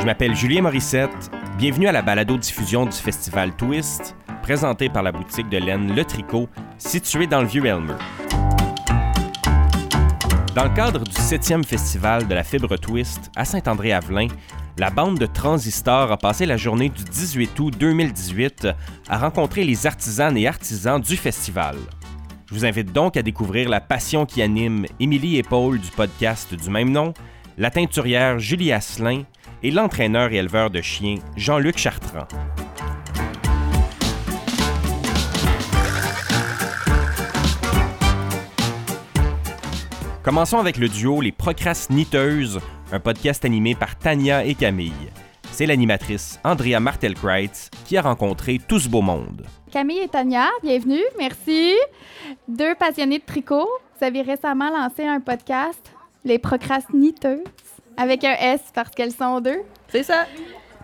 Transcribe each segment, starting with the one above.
Je m'appelle Julien Morissette. Bienvenue à la balado-diffusion du festival Twist, présenté par la boutique de laine Le Tricot, située dans le Vieux-Elmer. Dans le cadre du 7e festival de la fibre Twist à Saint-André-Avelin, la bande de Transistor a passé la journée du 18 août 2018 à rencontrer les artisanes et artisans du festival. Je vous invite donc à découvrir la passion qui anime Émilie et Paul du podcast du même nom, la teinturière Julie Asselin et l'entraîneur et éleveur de chiens Jean-Luc Chartrand. Commençons avec le duo Les Procrastiniteuses, un podcast animé par Tania et Camille. C'est l'animatrice Andrea Martel-Kreitz qui a rencontré tout ce beau monde. Camille et Tania, bienvenue, merci. Deux passionnés de tricot. Vous avez récemment lancé un podcast, Les Procrastiniteuses, avec un S parce qu'elles sont deux. C'est ça.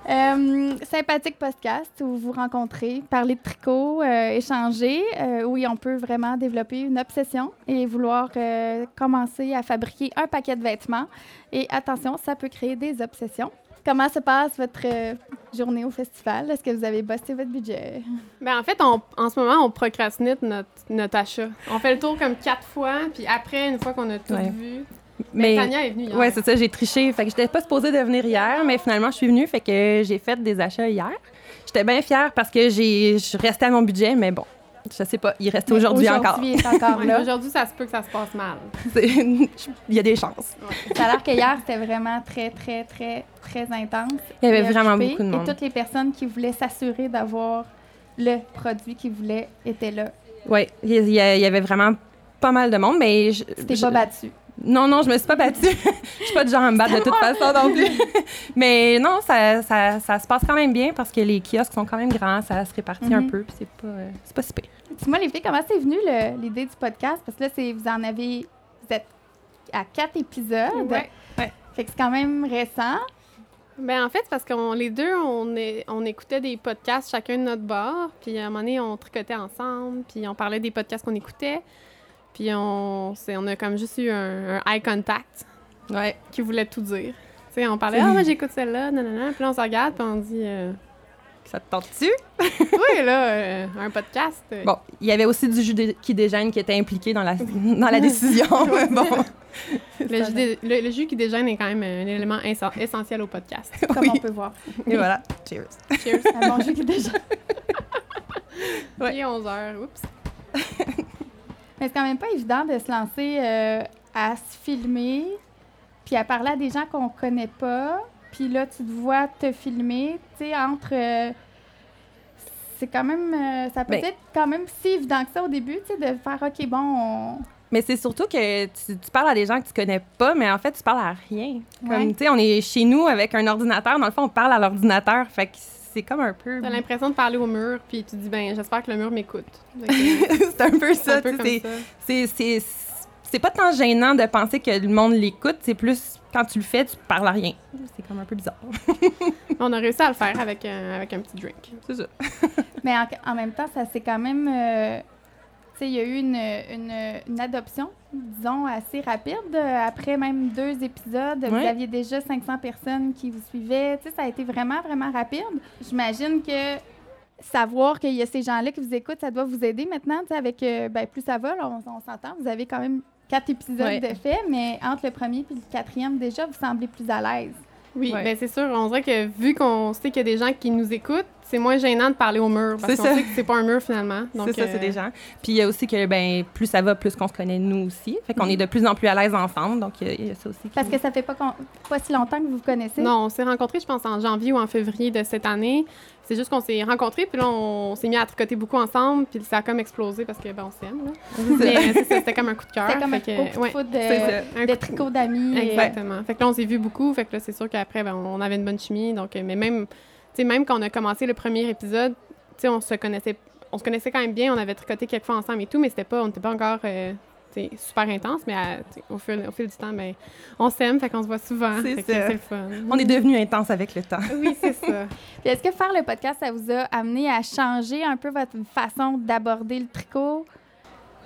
Euh, sympathique podcast où vous vous rencontrez, parler de tricot, euh, échanger, euh, où on peut vraiment développer une obsession et vouloir euh, commencer à fabriquer un paquet de vêtements. Et attention, ça peut créer des obsessions. Comment se passe votre euh, journée au festival? Est-ce que vous avez bossé votre budget? Ben, en fait, on- en ce moment, on procrastine notre, notre achat. On fait le tour comme quatre fois, puis après, une fois qu'on a tout Ouais. vu, Mais Tania est venue hier. ouais, c'est ça, j'ai triché. Fait que j'étais pas supposée de venir hier, mais finalement je suis venue, fait que j'ai fait des achats hier. J'étais bien fière parce que j'ai je restais à mon budget, mais bon, je sais pas, il reste aujourd'hui encore. Aujourd'hui, encore Ouais, là. Aujourd'hui, ça se peut que ça se passe mal. Il y a des chances. Ça a l'air que hier, c'était vraiment très, très, très, très intense. Il y avait vraiment occupé. beaucoup de monde. Et toutes les personnes qui voulaient s'assurer d'avoir le produit qu'ils voulaient étaient là. Oui, il y, avait vraiment pas mal de monde, mais je, je- pas battu. Non, non, je me suis pas battue. je suis pas du genre à me battre de toute façon non plus. mais non, ça, ça, ça se passe quand même bien parce que les kiosques sont quand même grands, ça se répartit un Mhm. peu, puis c'est pas, euh, c'est pas si pire. Dis-moi, les filles, comment c'est venu l'idée du podcast? Parce que là, c'est, vous en avez. Vous êtes à quatre épisodes. Ouais. Fait que c'est quand même récent. Ben, en fait, c'est parce qu'on les deux, on, est, on écoutait des podcasts chacun de notre bord, puis à un moment donné, on tricotait ensemble, puis on parlait des podcasts qu'on écoutait, puis on, c'est- on a comme juste eu un, un eye contact Ouais. qui voulait tout dire. Tu sais, on parlait « Ah, moi, j'écoute celle-là, nanana », puis là, on se regarde, puis on dit euh, Ça te tente-tu? Oui, là, euh, un podcast. euh, Bon, il y avait aussi du jus qui dégène qui était impliqué dans la, dans la décision. bon, Le jus, dé- le- le jus qui dégène est quand même un élément essentiel au podcast. Comme Oui. on peut voir. et voilà. Cheers. Cheers. Un bon jeu qui déjà. Il est 11 heures. Oups. Mais c'est quand même pas évident de se lancer euh, à se filmer, puis à parler à des gens qu'on connaît pas. Puis là, tu te vois te filmer, tu sais, entre. euh, c'est quand même. euh, ça peut Ben- être quand même si évident que ça au début, tu sais, de faire OK, bon, on. Mais c'est surtout que tu, tu parles à des gens que tu connais pas, mais en fait, tu parles à rien. Comme, Ouais. tu sais, on est chez nous avec un ordinateur. Dans le fond, on parle à l'ordinateur. Fait que c'est comme un peu... T'as l'impression de parler au mur, puis tu dis, ben, j'espère que le mur m'écoute. C'est un peu ça. c'est- c'est- c'est- C'est pas tant gênant de penser que le monde l'écoute. C'est plus, quand tu le fais, tu parles à rien. C'est comme un peu bizarre. On a réussi à le faire avec un, avec un petit drink. C'est ça. Mais en, en même temps, ça c'est quand même. euh, il y a eu une, une, une adoption, disons, assez rapide. euh, Après même deux épisodes, vous aviez déjà 500 personnes qui vous suivaient. Tu sais, ça a été vraiment, vraiment rapide. J'imagine que savoir qu'il y a ces gens-là qui vous écoutent, ça doit vous aider maintenant. Tu sais, avec, euh, ben, plus ça va, là, on, on s'entend. Vous avez quand même quatre épisodes de fait, mais entre le premier et le quatrième, déjà, vous semblez plus à l'aise. Oui, Ouais. ben c'est sûr. On dirait que vu qu'on sait qu'il y a des gens qui nous écoutent, c'est moins gênant de parler au mur. Parce C'est qu'on sait que c'est pas un mur finalement. Donc, C'est ça, c'est euh, des gens. Puis il y a aussi que, ben, plus ça va, plus qu'on se connaît nous aussi. Fait qu'on est de plus en plus à l'aise ensemble. Donc, il y a- il y, a ça aussi. qui- Parce que ça fait pas, con- pas si longtemps que vous vous connaissez. Non, on s'est rencontrés, je pense, en janvier ou en février de cette année. C'est juste qu'on s'est rencontrés, puis là, on s'est mis à tricoter beaucoup ensemble, puis ça a comme explosé parce que, ben, on s'aime. Mais c'était comme un coup de cœur. C'était comme un que, coup de ouais, un tricot d'amis. et- Exactement. Fait que là, on s'est vu beaucoup. Fait que là, c'est sûr qu'après, ben, on avait une bonne chimie. Donc, euh, mais même, tu sais, même quand on a commencé le premier épisode, tu sais, on se connaissait, on se connaissait quand même bien. On avait tricoté quelques fois ensemble et tout, mais c'était pas, on n'était pas encore, euh, super intense. Mais à- sais, au fil, au fil du temps, ben, on s'aime, fait qu'on se voit souvent. C'est ça. C'est le fun. On est devenus intenses avec le temps. Oui, c'est ça. Puis est-ce que faire le podcast, ça vous a amené à changer un peu votre façon d'aborder le tricot?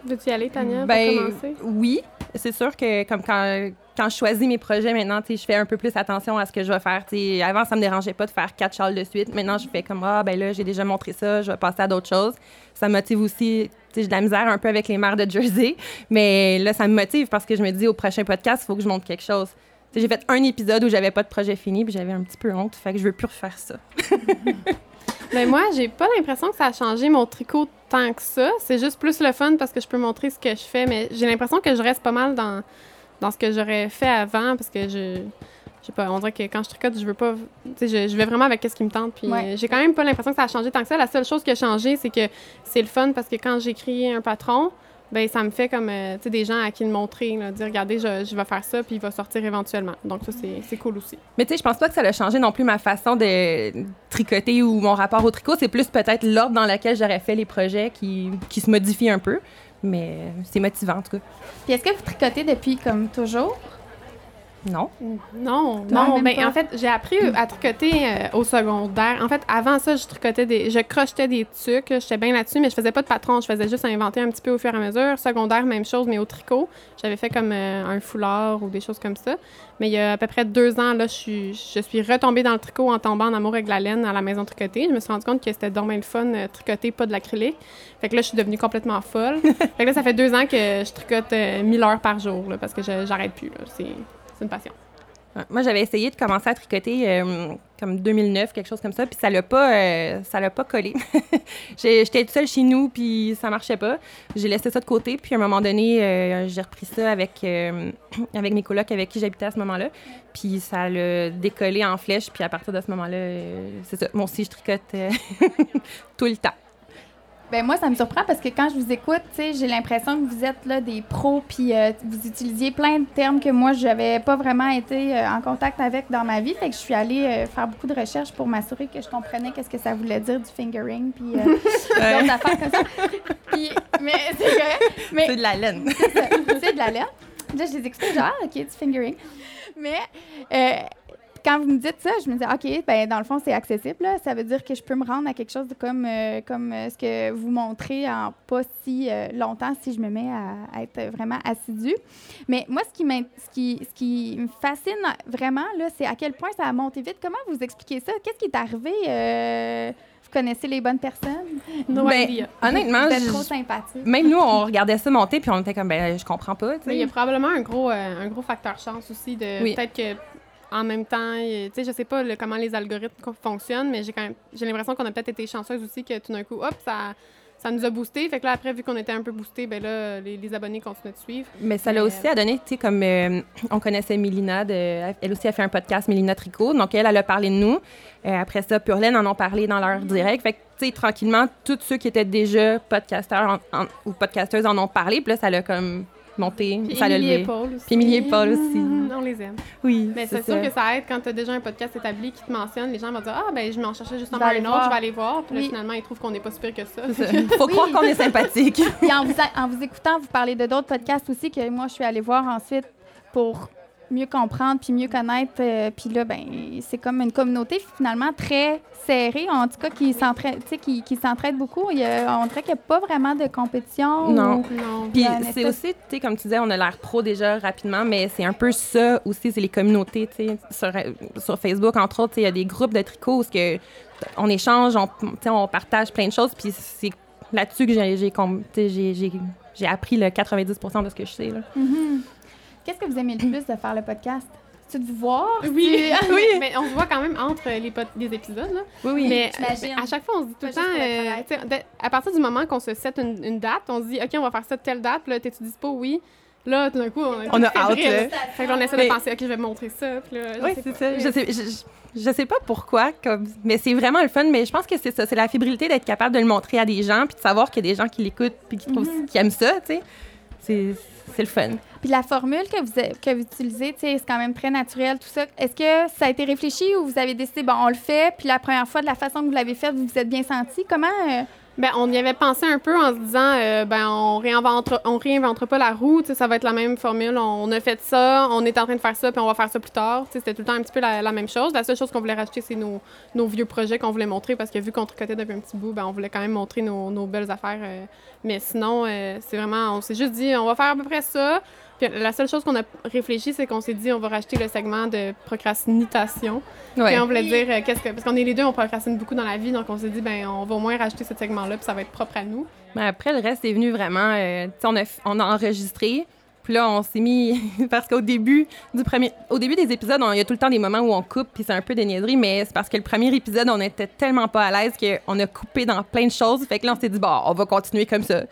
Veux-tu y aller, Tania, Ben, pour commencer? oui, c'est sûr que comme quand, quand je choisis mes projets maintenant, je fais un peu plus attention à ce que je vais faire. Avant, ça me dérangeait pas de faire quatre châles de suite. Maintenant, je fais comme, ah, ben là, j'ai déjà montré ça, je vais passer à d'autres choses. Ça me motive aussi. J'ai de la misère un peu avec les mères de Jersey, mais là, ça me motive parce que je me dis, au prochain podcast, il faut que je montre quelque chose. J'ai fait un épisode où j'avais pas de projet fini, puis j'avais un petit peu honte. Fait que je veux plus refaire ça. ben moi, j'ai pas l'impression que ça a changé mon tricot tant que ça. C'est juste plus le fun parce que je peux montrer ce que je fais, mais j'ai l'impression que je reste pas mal dans, dans ce que j'aurais fait avant parce que je. Je sais pas, on dirait que quand je tricote, je veux pas. Tu sais, je, vais vraiment avec ce qui me tente. Puis j'ai quand même pas l'impression que ça a changé tant que ça. La seule chose qui a changé, c'est que c'est le fun parce que quand j'écris un patron, ben ça me fait comme euh, tu sais des gens à qui le montrer là, dire regardez je, je, vais faire ça puis il va sortir éventuellement donc ça c'est cool aussi mais tu sais je pense pas que ça a changé non plus ma façon de tricoter ou mon rapport au tricot c'est plus peut-être l'ordre dans lequel j'aurais fait les projets qui, qui se modifient un peu mais c'est motivant en tout cas. Puis est-ce que vous tricotez depuis comme toujours? Non. Non, non. Ben, en fait, j'ai appris à tricoter euh, au secondaire. En fait, avant ça, je tricotais des. Je crochetais des trucs. J'étais bien là-dessus, mais je faisais pas de patron. Je faisais juste inventer un petit peu au fur et à mesure. Secondaire, même chose, mais au tricot. J'avais fait comme euh, un foulard ou des choses comme ça. Mais il y a à peu près deux ans, là, je suis, je suis retombée dans le tricot en tombant en amour avec la laine à la maison tricotée. Je me suis rendu compte que c'était dommage le fun euh, tricoter, pas de l'acrylique. Fait que là, je suis devenue complètement folle. fait que là, ça fait deux ans que je tricote 1000 heures par jour, là, parce que j'arrête plus. C'est c'est une. Moi, j'avais essayé de commencer à tricoter euh, comme 2009, quelque chose comme ça, puis ça l'a pas, euh, ça l'a pas collé. J'étais toute seule chez nous, puis ça marchait pas. J'ai laissé ça de côté, puis à un moment donné, euh, j'ai repris ça avec, avec mes colocs avec qui j'habitais à ce moment-là, puis ça l'a décollé en flèche, puis à partir de ce moment-là, c'est ça. Moi aussi, je tricote tout le temps. Ben moi, ça me surprend parce que quand je vous écoute, j'ai l'impression que vous êtes là des pros, puis euh, vous utilisiez plein de termes que moi, je n'avais pas vraiment été euh, en contact avec dans ma vie. Fait que je suis allée euh, faire beaucoup de recherches pour m'assurer que je comprenais qu'est-ce que ça voulait dire du fingering, puis d'autres affaires comme ça. mais c'est C'est de la laine. C'est de la laine. Là, je les écoutais genre, ah, OK, du fingering. Mais quand vous me dites ça, je me dis, OK, ben dans le fond, c'est accessible. Ça veut dire que je peux me rendre à quelque chose de comme, euh, comme euh, ce que vous montrez en pas si euh, longtemps si je me mets à, être vraiment assidue. Mais moi, ce qui, ce qui, ce qui me fascine vraiment, là, c'est à quel point ça a monté vite. Comment vous expliquez ça? Qu'est-ce qui est arrivé? vous connaissez les bonnes personnes? Non, ben, honnêtement, vous êtes trop sympathique. Même nous, on regardait ça monter puis on était comme, ben, je comprends pas. Il y a probablement un gros, un gros facteur chance aussi de peut-être que en même temps, tu sais, je sais pas comment les algorithmes fonctionnent, mais j'ai quand même, j'ai l'impression qu'on a peut-être été chanceuse aussi que tout d'un coup, hop, ça, ça nous a boosté. Fait que là, après, vu qu'on était un peu boosté, ben là, les, abonnés continuent de suivre. Mais ça l'a aussi à donner, tu sais, comme euh, on connaissait Mélina, elle aussi a fait un podcast, Mélina Tricot. Donc, elle, elle a parlé de nous. Euh, après ça, Purlaine en ont parlé dans leur direct. Fait que, tu sais, tranquillement, tous ceux qui étaient déjà podcasteurs ou podcasteuses en ont parlé. Puis là, ça l'a comme monter. Puis ça Paul aussi. Puis Émilie et Paul aussi. On les aime. Oui. Mais c'est sûr que ça aide quand tu as déjà un podcast établi qui te mentionne. Les gens vont dire Ah, ben, je m'en cherchais justement un autre, je vais aller voir. Puis là, finalement, ils trouvent qu'on n'est pas super que ça. Il faut croire qu'on est sympathique. Puis en vous, en vous écoutant, vous parlez de d'autres podcasts aussi que moi, je suis allée voir ensuite pour mieux comprendre puis mieux connaître. Euh, puis là, ben, c'est comme une communauté finalement très serrée, en tout cas qui s'entraide, qui, qui s'entraide beaucoup. Il y a, on dirait qu'il n'y a pas vraiment de compétition. Non. non. Puis c'est aussi, tu sais, comme tu disais, on a l'air pro déjà rapidement, mais c'est un peu ça aussi, c'est les communautés, tu sais, sur, sur, Facebook entre autres, il y a des groupes de tricot où que on échange, on, on partage plein de choses, puis c'est là-dessus que j'ai appris le 90% de ce que je sais. Là. Mm-hmm. Qu'est-ce que vous aimez le plus de faire le podcast? C'est de vous voir? Oui, oui. mais on se voit quand même entre les, les épisodes. Là. Oui, oui. Mais à chaque fois, on se dit tout le temps, euh, à partir du moment qu'on se set une, date, on se dit, OK, on va faire ça telle date, là, t'es-tu dispo? Oui. Là, tout d'un coup, on, on a hâte. Fait qu'on essaie de penser, OK, je vais montrer ça. Puis là, oui, c'est ça. Je sais, je, je, sais pas pourquoi, comme, mais c'est vraiment le fun. Mais je pense que c'est ça. C'est la fébrilité d'être capable de le montrer à des gens, puis de savoir qu'il y a des gens qui l'écoutent, puis qui, mm-hmm. qui aiment ça, tu sais. C'est c'est le fun. Puis la formule que vous, que vous utilisez, c'est quand même très naturel, tout ça. Est-ce que ça a été réfléchi ou vous avez décidé, bon, on le fait, puis la première fois, de la façon que vous l'avez fait, vous vous êtes bien senti? Comment. Euh? Ben, on y avait pensé un peu en se disant, euh, ben, on réinventera, on réinventera pas la roue, ça va être la même formule. On, a fait ça, on est en train de faire ça, puis on va faire ça plus tard. C'était tout le temps un petit peu la, même chose. La seule chose qu'on voulait rajouter, c'est nos, vieux projets qu'on voulait montrer, parce que vu qu'on tricotait depuis un petit bout, ben, on voulait quand même montrer nos, belles affaires. Euh. mais sinon, c'est vraiment, on s'est juste dit, on va faire à peu près ça Puis la seule chose qu'on a réfléchi, c'est qu'on s'est dit, on va racheter le segment de procrastination. Ouais. Puis on voulait dire, euh, qu'est-ce que. Parce qu'on est les deux, on procrastine beaucoup dans la vie, donc on s'est dit, ben, on va au moins racheter ce segment-là, puis ça va être propre à nous. Mais après, le reste est venu vraiment. euh, on, a, on a enregistré. Puis là, on s'est mis. parce qu'au début du premier. Au début des épisodes, on- il y a tout le temps des moments où on coupe, puis c'est un peu des niaiseries, mais c'est parce que le premier épisode, on était tellement pas à l'aise qu'on a coupé dans plein de choses. Fait que là, on s'est dit, bon, on va continuer comme ça.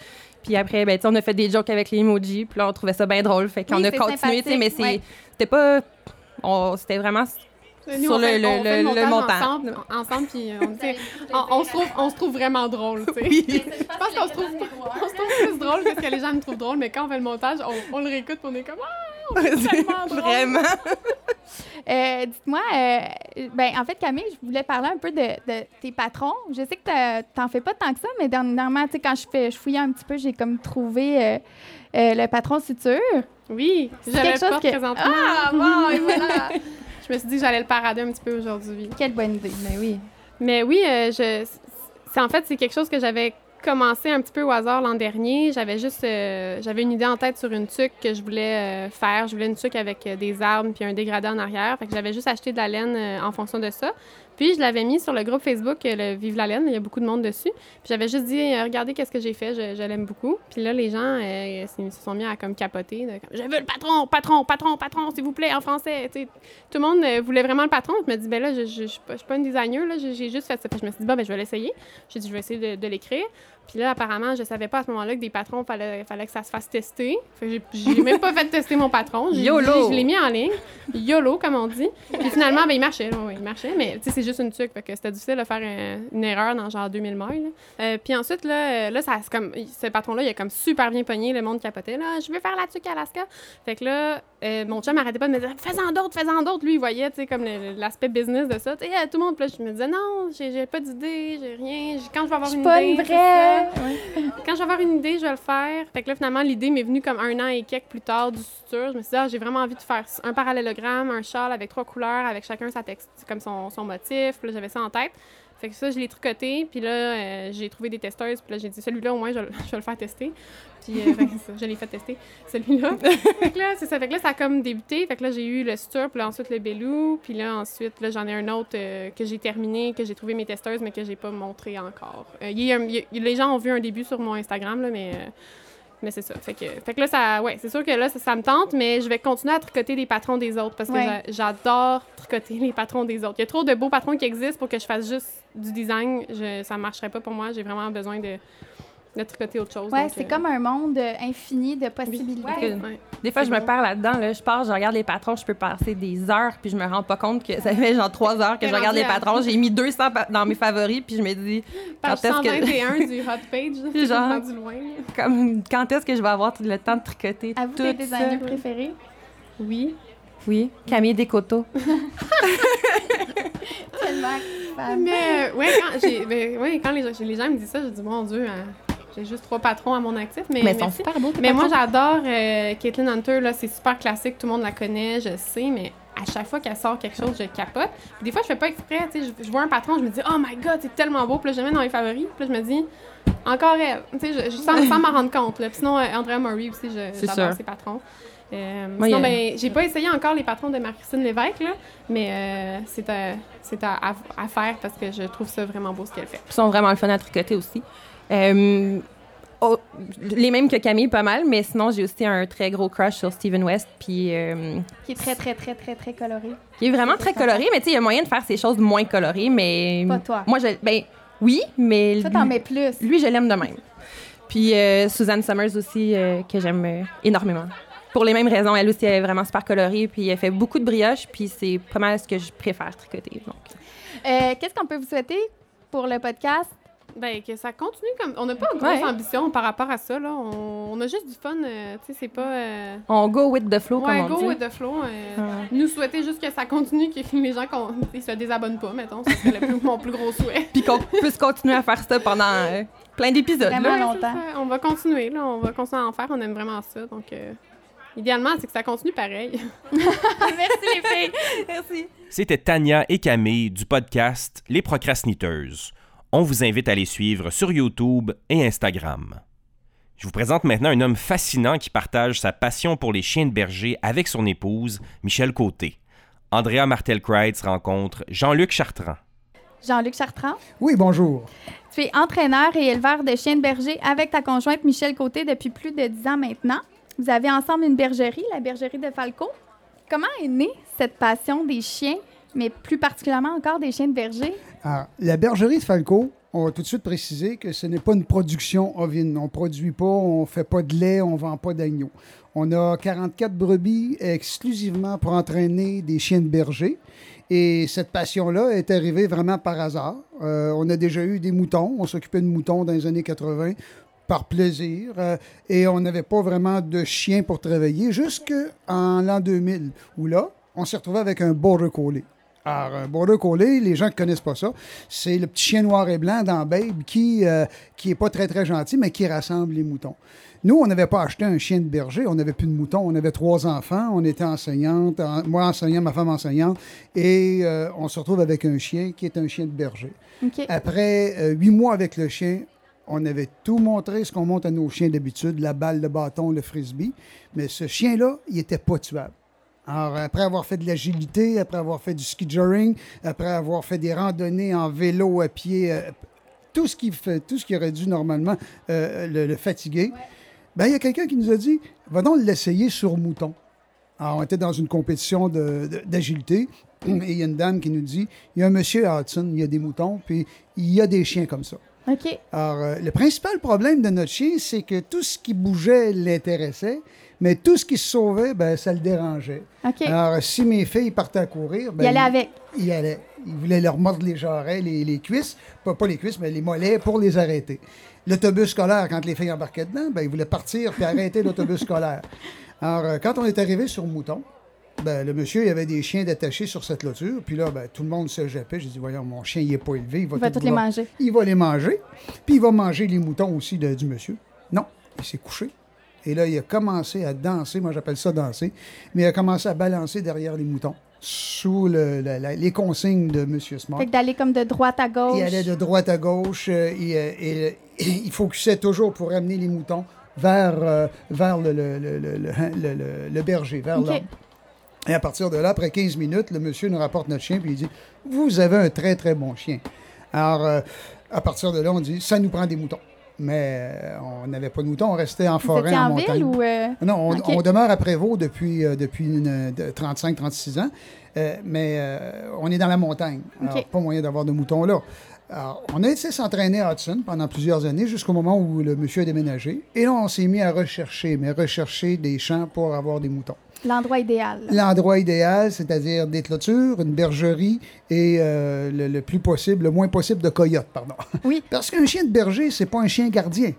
Puis après, ben, tu sais, on a fait des jokes avec les emojis, puis là, on trouvait ça bien drôle. Fait qu'on Oui, a continué, tu sais, mais ouais. c'était pas. on- C'était vraiment. Nous, Sur on le- fait- le- on fait le- le montage montant. Ensemble, ensemble puis on, tu sais, on, on se trouve, on se trouve vraiment drôle, tu sais. Je pense qu'on se trouve, on se trouve plus drôle que ce que les gens me trouvent drôle, mais quand on fait le montage, on, on le réécoute puis on est comme Ah, tellement drôle. Vraiment. Euh, Dites-moi, euh, ben, en fait, Camille, je voulais parler un peu de, de tes patrons. Je sais que t'en fais pas tant que ça, mais dernièrement, tu sais, quand je, fais, je fouillais un petit peu, j'ai comme trouvé euh, euh, le patron Suture. Oui, chose porte que- présentement. Ah, bon, et voilà! Je me suis dit que j'allais le parader un petit peu aujourd'hui. Quelle bonne idée. Ben oui. Mais oui, euh, je, c'est en fait c'est quelque chose que j'avais commencé un petit peu au hasard l'an dernier. J'avais juste, euh, j'avais une idée en tête sur une tuque que je voulais euh, faire. Je voulais une tuque avec euh, des arbres puis un dégradé en arrière. Fait j'avais juste acheté de la laine en fonction de ça. Puis je l'avais mis sur le groupe Facebook euh, le Vive la laine. Il y a beaucoup de monde dessus. Puis j'avais juste dit euh, regardez qu'est-ce que j'ai fait. Je, l'aime beaucoup. Puis là les gens euh, se sont mis à comme capoter. je veux le patron, patron, patron, patron, s'il vous plaît en français. Tout le monde voulait vraiment le patron. Je me dis, ben là, je, je, je, suis pas- je suis pas une designer, j'ai juste fait ça. Puis je me suis dit, bah, ben, je vais l'essayer. J'ai dit, je vais essayer de l'écrire. Puis là, apparemment, je savais pas à ce moment-là que des patrons, fallait, fallait que ça se fasse tester. Fait que j'ai- même pas fait tester mon patron. YOLO! Je l'ai mis en ligne. YOLO, comme on dit. Puis finalement, ben, il marchait. là, ouais, il marchait. Mais tu sais, c'est juste une tuque. Fait que c'était difficile de faire un- une erreur dans genre 2000 mailles. là. Euh, puis ensuite, là, euh, là ça, c'est comme, ce patron-là, il a comme super bien pogné. Le monde capotait. Là, je veux faire la tuque à Alaska. Fait que là, euh, mon chum arrêtait pas de me dire fais-en d'autres, fais-en d'autres. Lui, il voyait, tu sais, comme l'aspect business de ça. Tu sais, tout le monde, là, je me disais non, j'ai pas d'idée, j'ai rien. Quand je vais avoir une pas idée. une vraie. Quand je vais avoir une idée, je vais le faire. Fait que là, finalement, l'idée m'est venue comme un an et quelques plus tard du futur. Je me suis dit, ah, j'ai vraiment envie de faire un parallélogramme, un châle avec trois couleurs, avec chacun sa texte, comme son, son motif. Puis là, j'avais ça en tête. Fait que ça, je l'ai tricoté. Puis là, euh, j'ai trouvé des testeuses. Puis là, j'ai dit, celui-là, au moins, je, vais le- je vais le faire tester. Puis euh, fait que ça, je l'ai fait tester, celui-là. fait que là, c'est ça. Fait que là, ça a comme débuté. Fait que là, j'ai eu le suture, puis là, ensuite le bellou. Puis là, ensuite, là, j'en ai un autre euh, que j'ai terminé, que j'ai trouvé mes testeuses, mais que j'ai pas montré encore. Euh, il y a un- il y a- les gens ont vu un début sur mon Instagram, là, mais... mais c'est ça. Fait que, fait que là, ça, ouais, c'est sûr que là, ça, ça me tente, mais je vais continuer à tricoter des patrons des autres parce que Ouais. j'adore tricoter les patrons des autres. Il y a trop de beaux patrons qui existent pour que je fasse juste du design. Je, ça marcherait pas pour moi. J'ai vraiment besoin de, de tricoter autre chose. Ouais, c'est euh, comme un monde infini de possibilités. Ouais. ouais. Des fois, je me perds là-dedans. Là. Je pars, je regarde les patrons, je peux passer des heures, puis je me rends pas compte que ça fait genre trois heures que je regarde les patrons. J'ai mis 200 pa- dans mes favoris, puis je me dis, Page Quand est-ce que- 121 du hot page. Genre. rendu loin. comme, quand est-ce que je vais avoir le temps de tricoter À vous, tout tes ça? préférés? Oui. Oui, Camille Descoteaux. Tellement femme. Mais, euh, ouais, quand, j'ai, ouais, quand les, gens- les gens me disent ça, je dis, mon Dieu, hein, j'ai juste trois patrons à mon actif. Mais, Mais ils sont super beaux. Mais moi, j'adore euh, Caitlin Hunter, là, c'est super classique, tout le monde la connaît, je sais, mais à chaque fois qu'elle sort quelque chose, je capote. Puis des fois, je fais pas exprès, tu sais, je, je vois un patron, je me dis, oh my god, c'est tellement beau, puis là, je le mets dans mes favoris, puis là, je me dis, encore elle, tu sais, je, je- sans, sans m'en rendre compte, là. Puis sinon, euh, Andrea Murray aussi, je- C'est j'adore sûr. ses patrons. Euh, Moi, sinon, ben, j'ai pas essayé encore les patrons de Marie-Christine Lévesque, là, mais euh, c'est à, c'est à, à- à faire parce que je trouve ça vraiment beau ce qu'elle fait. Ils sont vraiment le fun à tricoter aussi. Euh, oh, les mêmes que Camille, pas mal, mais sinon, j'ai aussi un très gros crush sur Steven West, puis euh, Qui est très, très, très, très, très coloré. qui est vraiment très coloré, mais tu sais, il y a moyen de faire ces choses moins colorées, mais... Pas toi. Moi, je... Ben, oui, mais... Toi, t'en mets plus. Lui, je l'aime de même. Puis euh, Suzanne Summers aussi, euh, que j'aime énormément. Pour les mêmes raisons, elle aussi, elle est vraiment super colorée, puis elle fait beaucoup de brioche, puis c'est pas mal ce que je préfère tricoter. Donc. Qu'est-ce qu'on peut vous souhaiter pour le podcast? Ben, que ça continue comme. On n'a pas de grosse Ouais. ambition par rapport à ça, là. On, on a juste du fun, euh, tu sais, c'est pas. euh, On go with the flow, Ouais, comme on go dit. with the flow. euh, Ouais. Nous souhaiter juste que ça continue, que les gens qu'on- ils se désabonnent pas, mettons. Le plus- mon plus gros souhait. Puis qu'on puisse continuer à faire ça pendant euh, plein d'épisodes. Vraiment là. Longtemps. c'est. On va continuer, là. On va continuer à en faire. On aime vraiment ça. Donc, euh, idéalement, c'est que ça continue pareil. Merci les filles. Merci. C'était Tania et Camille du podcast Les Procrastiniteuses. On vous invite à les suivre sur YouTube et Instagram. Je vous présente maintenant un homme fascinant qui partage sa passion pour les chiens de berger avec son épouse, Michel Côté. Andrea Martel-Kreitz rencontre Jean-Luc Chartrand. Jean-Luc Chartrand, Oui, bonjour. tu es entraîneur et éleveur de chiens de berger avec ta conjointe Michel Côté depuis plus de 10 ans maintenant. Vous avez ensemble une bergerie, la bergerie de Falco. Comment est née cette passion des chiens, mais plus particulièrement encore des chiens de berger? Alors, la bergerie de Falco, on va tout de suite préciser que ce n'est pas une production ovine. On ne produit pas, on ne fait pas de lait, on ne vend pas d'agneaux. On a 44 brebis exclusivement pour entraîner des chiens de berger. Et cette passion-là est arrivée vraiment par hasard. Euh, on a déjà eu des moutons. On s'occupait de moutons dans les années 80 par plaisir. euh, et on n'avait pas vraiment de chien pour travailler jusqu'en l'an 2000, où là, on s'est retrouvé avec un border collie. Alors, un border collie, les gens ne connaissent pas ça, c'est le petit chien noir et blanc dans Babe qui euh, qui est pas très, très gentil, mais qui rassemble les moutons. Nous, on n'avait pas acheté un chien de berger, on n'avait plus de moutons, on avait trois enfants, on était enseignante, en- moi enseignant, ma femme enseignante, et euh, on se retrouve avec un chien qui est un chien de berger. Après euh, huit mois avec le chien, on avait tout montré ce qu'on montre à nos chiens d'habitude, la balle, le bâton, le frisbee. Mais ce chien-là, il n'était pas tuable. Alors, après avoir fait de l'agilité, après avoir fait du ski joring, après avoir fait des randonnées en vélo, à pied, euh, tout ce qui fait, tout ce qui aurait dû normalement euh, le, le fatiguer, ben, il y a quelqu'un qui nous a dit va donc l'essayer sur mouton. Alors, on était dans une compétition d'agilité et il y a une dame qui nous dit il y a un monsieur à Hudson, il y a des moutons, puis il y a des chiens comme ça. OK. Alors, euh, le principal problème de notre chien, c'est que tout ce qui bougeait l'intéressait, mais tout ce qui se sauvait, ben, ça le dérangeait. Alors, si mes filles partaient à courir, ben, Il allait avec. il allait. Il voulait leur mordre les jarrets, les, les cuisses, pas, pas les cuisses, mais les mollets pour les arrêter. L'autobus scolaire, quand les filles embarquaient dedans, ben, il voulait partir puis arrêter l'autobus scolaire. Alors, euh, quand on est arrivé sur Mouton, ben, le monsieur, il avait des chiens détachés sur cette clôture. Puis là, ben, tout le monde se jappait. J'ai dit, voyons, mon chien, il n'est pas élevé. Il va, Il va tout les manger. Il va les manger. Puis il va manger les moutons aussi de- du monsieur. Non, il s'est couché. Et là, il a commencé à danser. Moi, j'appelle ça danser. Mais il a commencé à balancer derrière les moutons sous le- la- la- les consignes de M. Smart. Fait que d'aller comme de droite à gauche. Il allait de droite à gauche. euh, il, euh, il- il focusait toujours pour amener les moutons vers, euh, vers le, berger, vers l'homme. Et à partir de là, après 15 minutes, le monsieur nous rapporte notre chien puis il dit Vous avez un très, très bon chien. Alors, euh, à partir de là, on dit Ça nous prend des moutons. Mais euh, on n'avait pas de moutons, on restait en forêt, en, en montagne. ville ou. euh, Non, on, on demeure à Prévost depuis, euh, depuis une- de 35-36 ans, euh, mais on est dans la montagne. Alors, OK. pas moyen d'avoir de moutons là. Alors, on a essayé de s'entraîner à Hudson pendant plusieurs années jusqu'au moment où le monsieur a déménagé. Et là, on s'est mis à rechercher, mais rechercher des champs pour avoir des moutons. L'endroit idéal. L'endroit idéal, c'est-à-dire des clôtures, une bergerie et euh, le, le plus possible, le moins possible de coyotes, pardon. Oui. Parce qu'un chien de berger, c'est pas un chien gardien.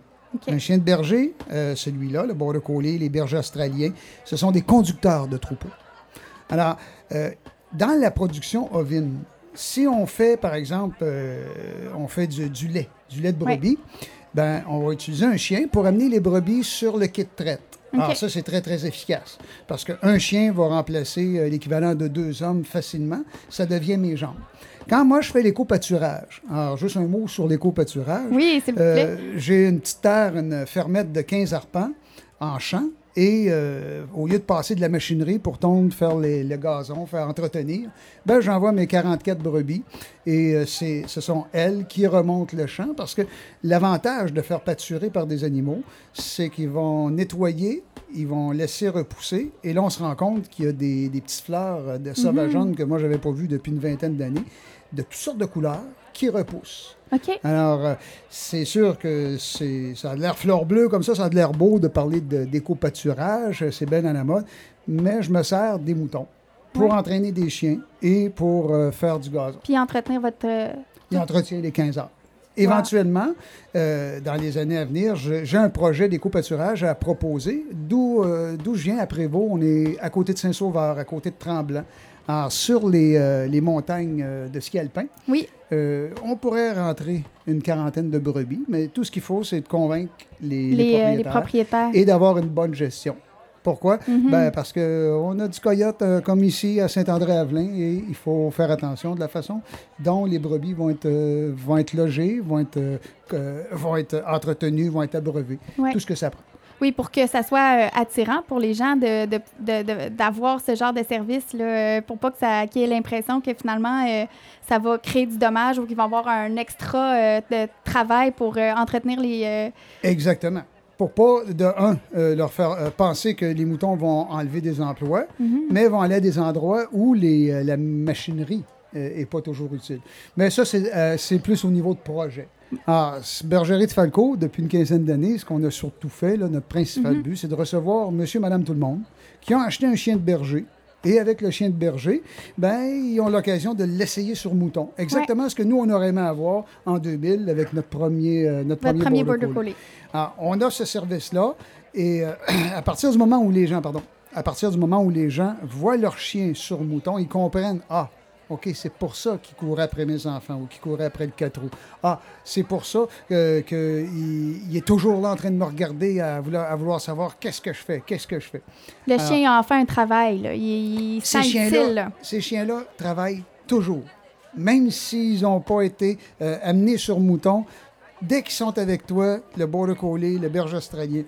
Un chien de berger, euh, celui-là, le border collie, les bergers australiens, ce sont des conducteurs de troupeaux. Alors, euh, dans la production ovine, si on fait, par exemple, on fait du, du lait, du lait de brebis, ben, on va utiliser un chien pour amener les brebis sur le kit de traite. Alors OK. ça, c'est très, très efficace. Parce qu'un chien va remplacer euh, l'équivalent de deux hommes facilement. Ça devient mes jambes. Quand moi, je fais l'éco-pâturage, alors juste un mot sur l'éco-pâturage. Oui, s'il vous plaît. Euh, J'ai une petite terre, une fermette de 15 arpents en champ. Et euh, au lieu de passer de la machinerie pour tondre, faire les, le gazon, faire entretenir, ben, j'envoie mes 44 brebis. Et euh, c'est- ce sont elles qui remontent le champ parce que l'avantage de faire pâturer par des animaux, c'est qu'ils vont nettoyer, ils vont laisser repousser. Et là, on se rend compte qu'il y a des, des petites fleurs de sauvageonne que moi, je n'avais pas vues depuis une vingtaine d'années, de toutes sortes de couleurs, qui repoussent. OK. Alors, euh, c'est sûr que c'est, ça a de l'air fleur bleue comme ça, ça a de l'air beau de parler de, d'éco-pâturage, c'est bien à la mode, mais je me sers des moutons pour entraîner des chiens et pour euh, faire du gazon. Puis entretenir votre. euh, Il entretient les 15 heures. Éventuellement, euh, dans les années à venir, je- j'ai un projet d'éco-pâturage à proposer, d'où, euh, d'où je viens à Prévost. On est à côté de Saint-Sauveur, à côté de Tremblant. Alors, sur les, euh, les montagnes euh, de ski alpin, Oui. Euh, on pourrait rentrer une quarantaine de brebis, mais tout ce qu'il faut, c'est de convaincre les, les Les, euh, les propriétaires et d'avoir une bonne gestion. Pourquoi? Mhm. Ben, parce qu'on a du coyote euh, comme ici à Saint-André-Avelin et il faut faire attention de la façon dont les brebis vont être, euh, vont être logées, vont être, vont être entretenues, vont être abreuvées. Ouais. Tout ce que ça prend. Oui, pour que ça soit euh, attirant pour les gens de, de- de- de- d'avoir ce genre de service, là, euh, pour pas que ça qu'ils aient l'impression que finalement euh, ça va créer du dommage ou qu'ils vont avoir un extra euh, de travail pour euh, entretenir les. Exactement. Pour pas, de un, leur faire penser que les moutons vont enlever des emplois, Mhm. mais vont aller à des endroits où les, la machinerie n'est pas toujours utile. Mais ça, c'est c'est plus au niveau de projet. C- Bergerie de Falco, depuis une quinzaine d'années, ce qu'on a surtout fait, là, notre principal Mhm. but, c'est de recevoir monsieur, madame, tout le monde qui ont acheté un chien de berger. Et avec le chien de berger, ben, ils ont l'occasion de l'essayer sur mouton. Exactement ce que nous, on aurait aimé avoir en 2000 avec notre premier, euh, notre premier Border border Collie. collie. Alors, on a ce service-là et euh, à partir du moment où les gens, pardon, à partir du moment où les gens voient leur chien sur mouton, ils comprennent ah OK, c'est pour ça qu'il courait après mes enfants ou qu'il courait après le quatre roues. Ah, c'est pour ça que- que il, est toujours là en train de me regarder à vouloir, à vouloir savoir qu'est-ce que je fais, qu'est-ce que je fais. Le Alors- chien a enfin un travail. Là. Il, il Ces chiens-là, ces chiens-là travaillent toujours. Même s'ils n'ont pas été euh, amenés sur mouton, dès qu'ils sont avec toi, le border collie, le berger australien,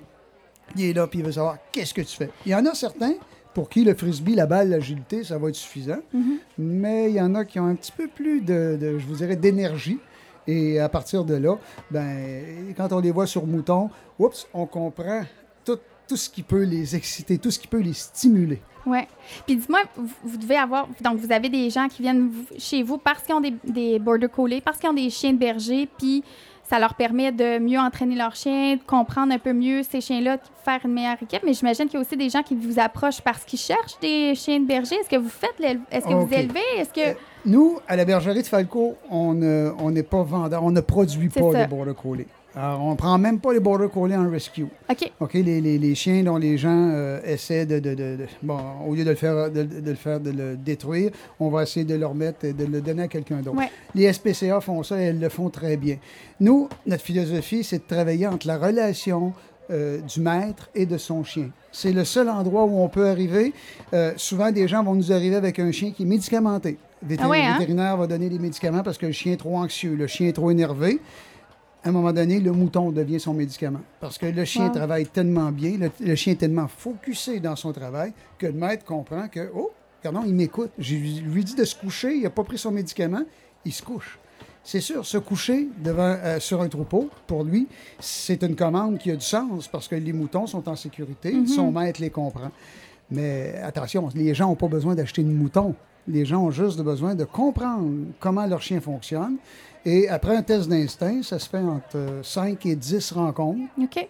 il est là puis il veut savoir qu'est-ce que tu fais. Il y en a certains pour qui le frisbee, la balle, l'agilité, ça va être suffisant. Mhm. Mais il y en a qui ont un petit peu plus de, de, je vous dirais, d'énergie. Et à partir de là, ben, quand on les voit sur mouton, oups, on comprend tout, tout ce qui peut les exciter, tout ce qui peut les stimuler. Ouais. Puis dis-moi, vous, vous devez avoir. Donc, vous avez des gens qui viennent chez vous parce qu'ils ont des, des border collies, parce qu'ils ont des chiens de berger, puis ça leur permet de mieux entraîner leurs chiens, de comprendre un peu mieux ces chiens-là, de faire une meilleure équipe. Mais j'imagine qu'il y a aussi des gens qui vous approchent parce qu'ils cherchent des chiens de berger. Est-ce que vous faites? Est-ce que vous élevez? Est-ce que. Euh, Nous, à la bergerie de Falco, on on n'est pas vendeur, on ne produit pas ça. de border collie. Alors, on prend même pas les border collie en rescue. OK. OK, les, les- les chiens dont les gens euh, essaient de, de- de- de- Bon, au lieu de le faire, de, de le faire, de le détruire, on va essayer de le remettre et de le donner à quelqu'un d'autre. Ouais. Les SPCA font ça et elles le font très bien. Nous, notre philosophie, c'est de travailler entre la relation euh, du maître et de son chien. C'est le seul endroit où on peut arriver. Euh, souvent, des gens vont nous arriver avec un chien qui est médicamenté. Le Ah ouais, hein? vétérinaire va donner des médicaments parce que le chien est trop anxieux, le chien est trop énervé à un moment donné, le mouton devient son médicament. Parce que le chien Wow. travaille tellement bien, le, le chien est tellement focusé dans son travail que le maître comprend que, oh, pardon, il m'écoute. Je lui dis de se coucher, il n'a pas pris son médicament, il se couche. C'est sûr, se coucher devant, euh, sur un troupeau, pour lui, c'est une commande qui a du sens parce que les moutons sont en sécurité, son maître les comprend. Mais attention, les gens n'ont pas besoin d'acheter une mouton. Les gens ont juste besoin de comprendre comment leur chien fonctionne. Et après un test d'instinct, ça se fait entre 5 et 10 rencontres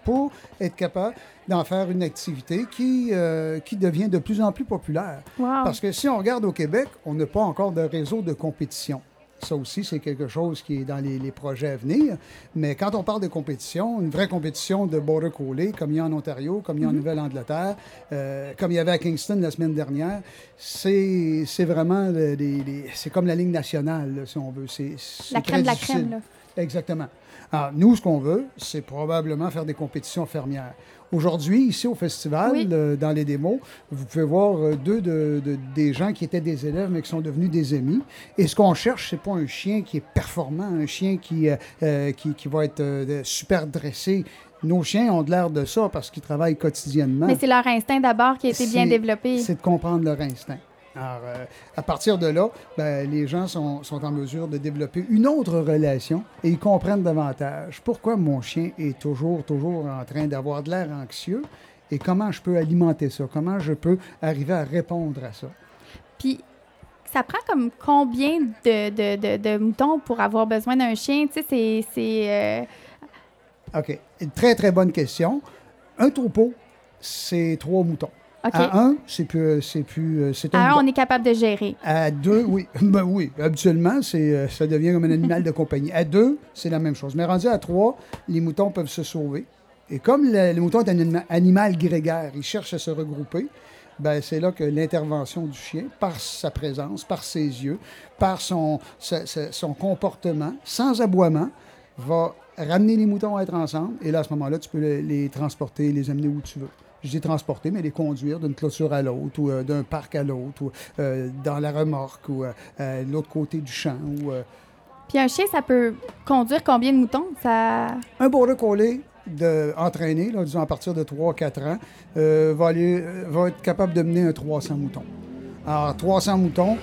pour être capable d'en faire une activité qui, euh, qui devient de plus en plus populaire. Wow. Parce que si on regarde au Québec, on n'a pas encore de réseau de compétition. Ça aussi, c'est quelque chose qui est dans les, les projets à venir. Mais quand on parle de compétition, une vraie compétition de border collie, comme il y a en Ontario, comme il y a en Nouvelle-Angleterre, euh, comme il y avait à Kingston la semaine dernière, c'est c'est vraiment le- les- les- c'est comme la ligne nationale, là, si on veut. C'est La crème de la crème, là. Exactement. Alors, nous, ce qu'on veut, c'est probablement faire des compétitions fermières. Aujourd'hui, ici au festival, Oui. euh, dans les démos, vous pouvez voir euh, deux de, de- des gens qui étaient des élèves, mais qui sont devenus des amis. Et ce qu'on cherche, c'est pas un chien qui est performant, un chien qui, euh, qui, qui va être super dressé. Nos chiens ont de l'air de ça parce qu'ils travaillent quotidiennement. Mais c'est leur instinct d'abord qui a été bien développé. C'est de comprendre leur instinct. Alors, euh, à partir de là, ben, les gens sont, sont en mesure de développer une autre relation et ils comprennent davantage pourquoi mon chien est toujours, toujours en train d'avoir de l'air anxieux et comment je peux alimenter ça, comment je peux arriver à répondre à ça. Puis, ça prend comme combien de, de, de, de moutons pour avoir besoin d'un chien? Tu sais, c'est- c'est. euh, OK. Une très, très bonne question. Un troupeau, c'est trois moutons. À un, c'est plus. C'est plus. euh, c'est À un, un on est capable de gérer. À deux, oui. Ben oui, habituellement, c'est, euh, ça devient comme un animal de compagnie. À deux, c'est la même chose. Mais rendu à trois, les moutons peuvent se sauver. Et comme le, le mouton est un anima- animal grégaire, il cherche à se regrouper, ben c'est là que l'intervention du chien, par sa présence, par ses yeux, par son, sa- sa- son comportement, sans aboiement, va ramener les moutons à être ensemble. Et là, à ce moment-là, tu peux les, les transporter, les amener où tu veux. Je dis transporter, mais les conduire d'une clôture à l'autre ou euh, d'un parc à l'autre ou euh, dans la remorque ou euh, l'autre côté du champ. Ou, Puis un chien, ça peut conduire combien de moutons? Ça... Un border collie de, entraîné, là, disons à partir de 3-4 ans, va, aller, va être capable de mener un 300 moutons. Alors, 300 moutons,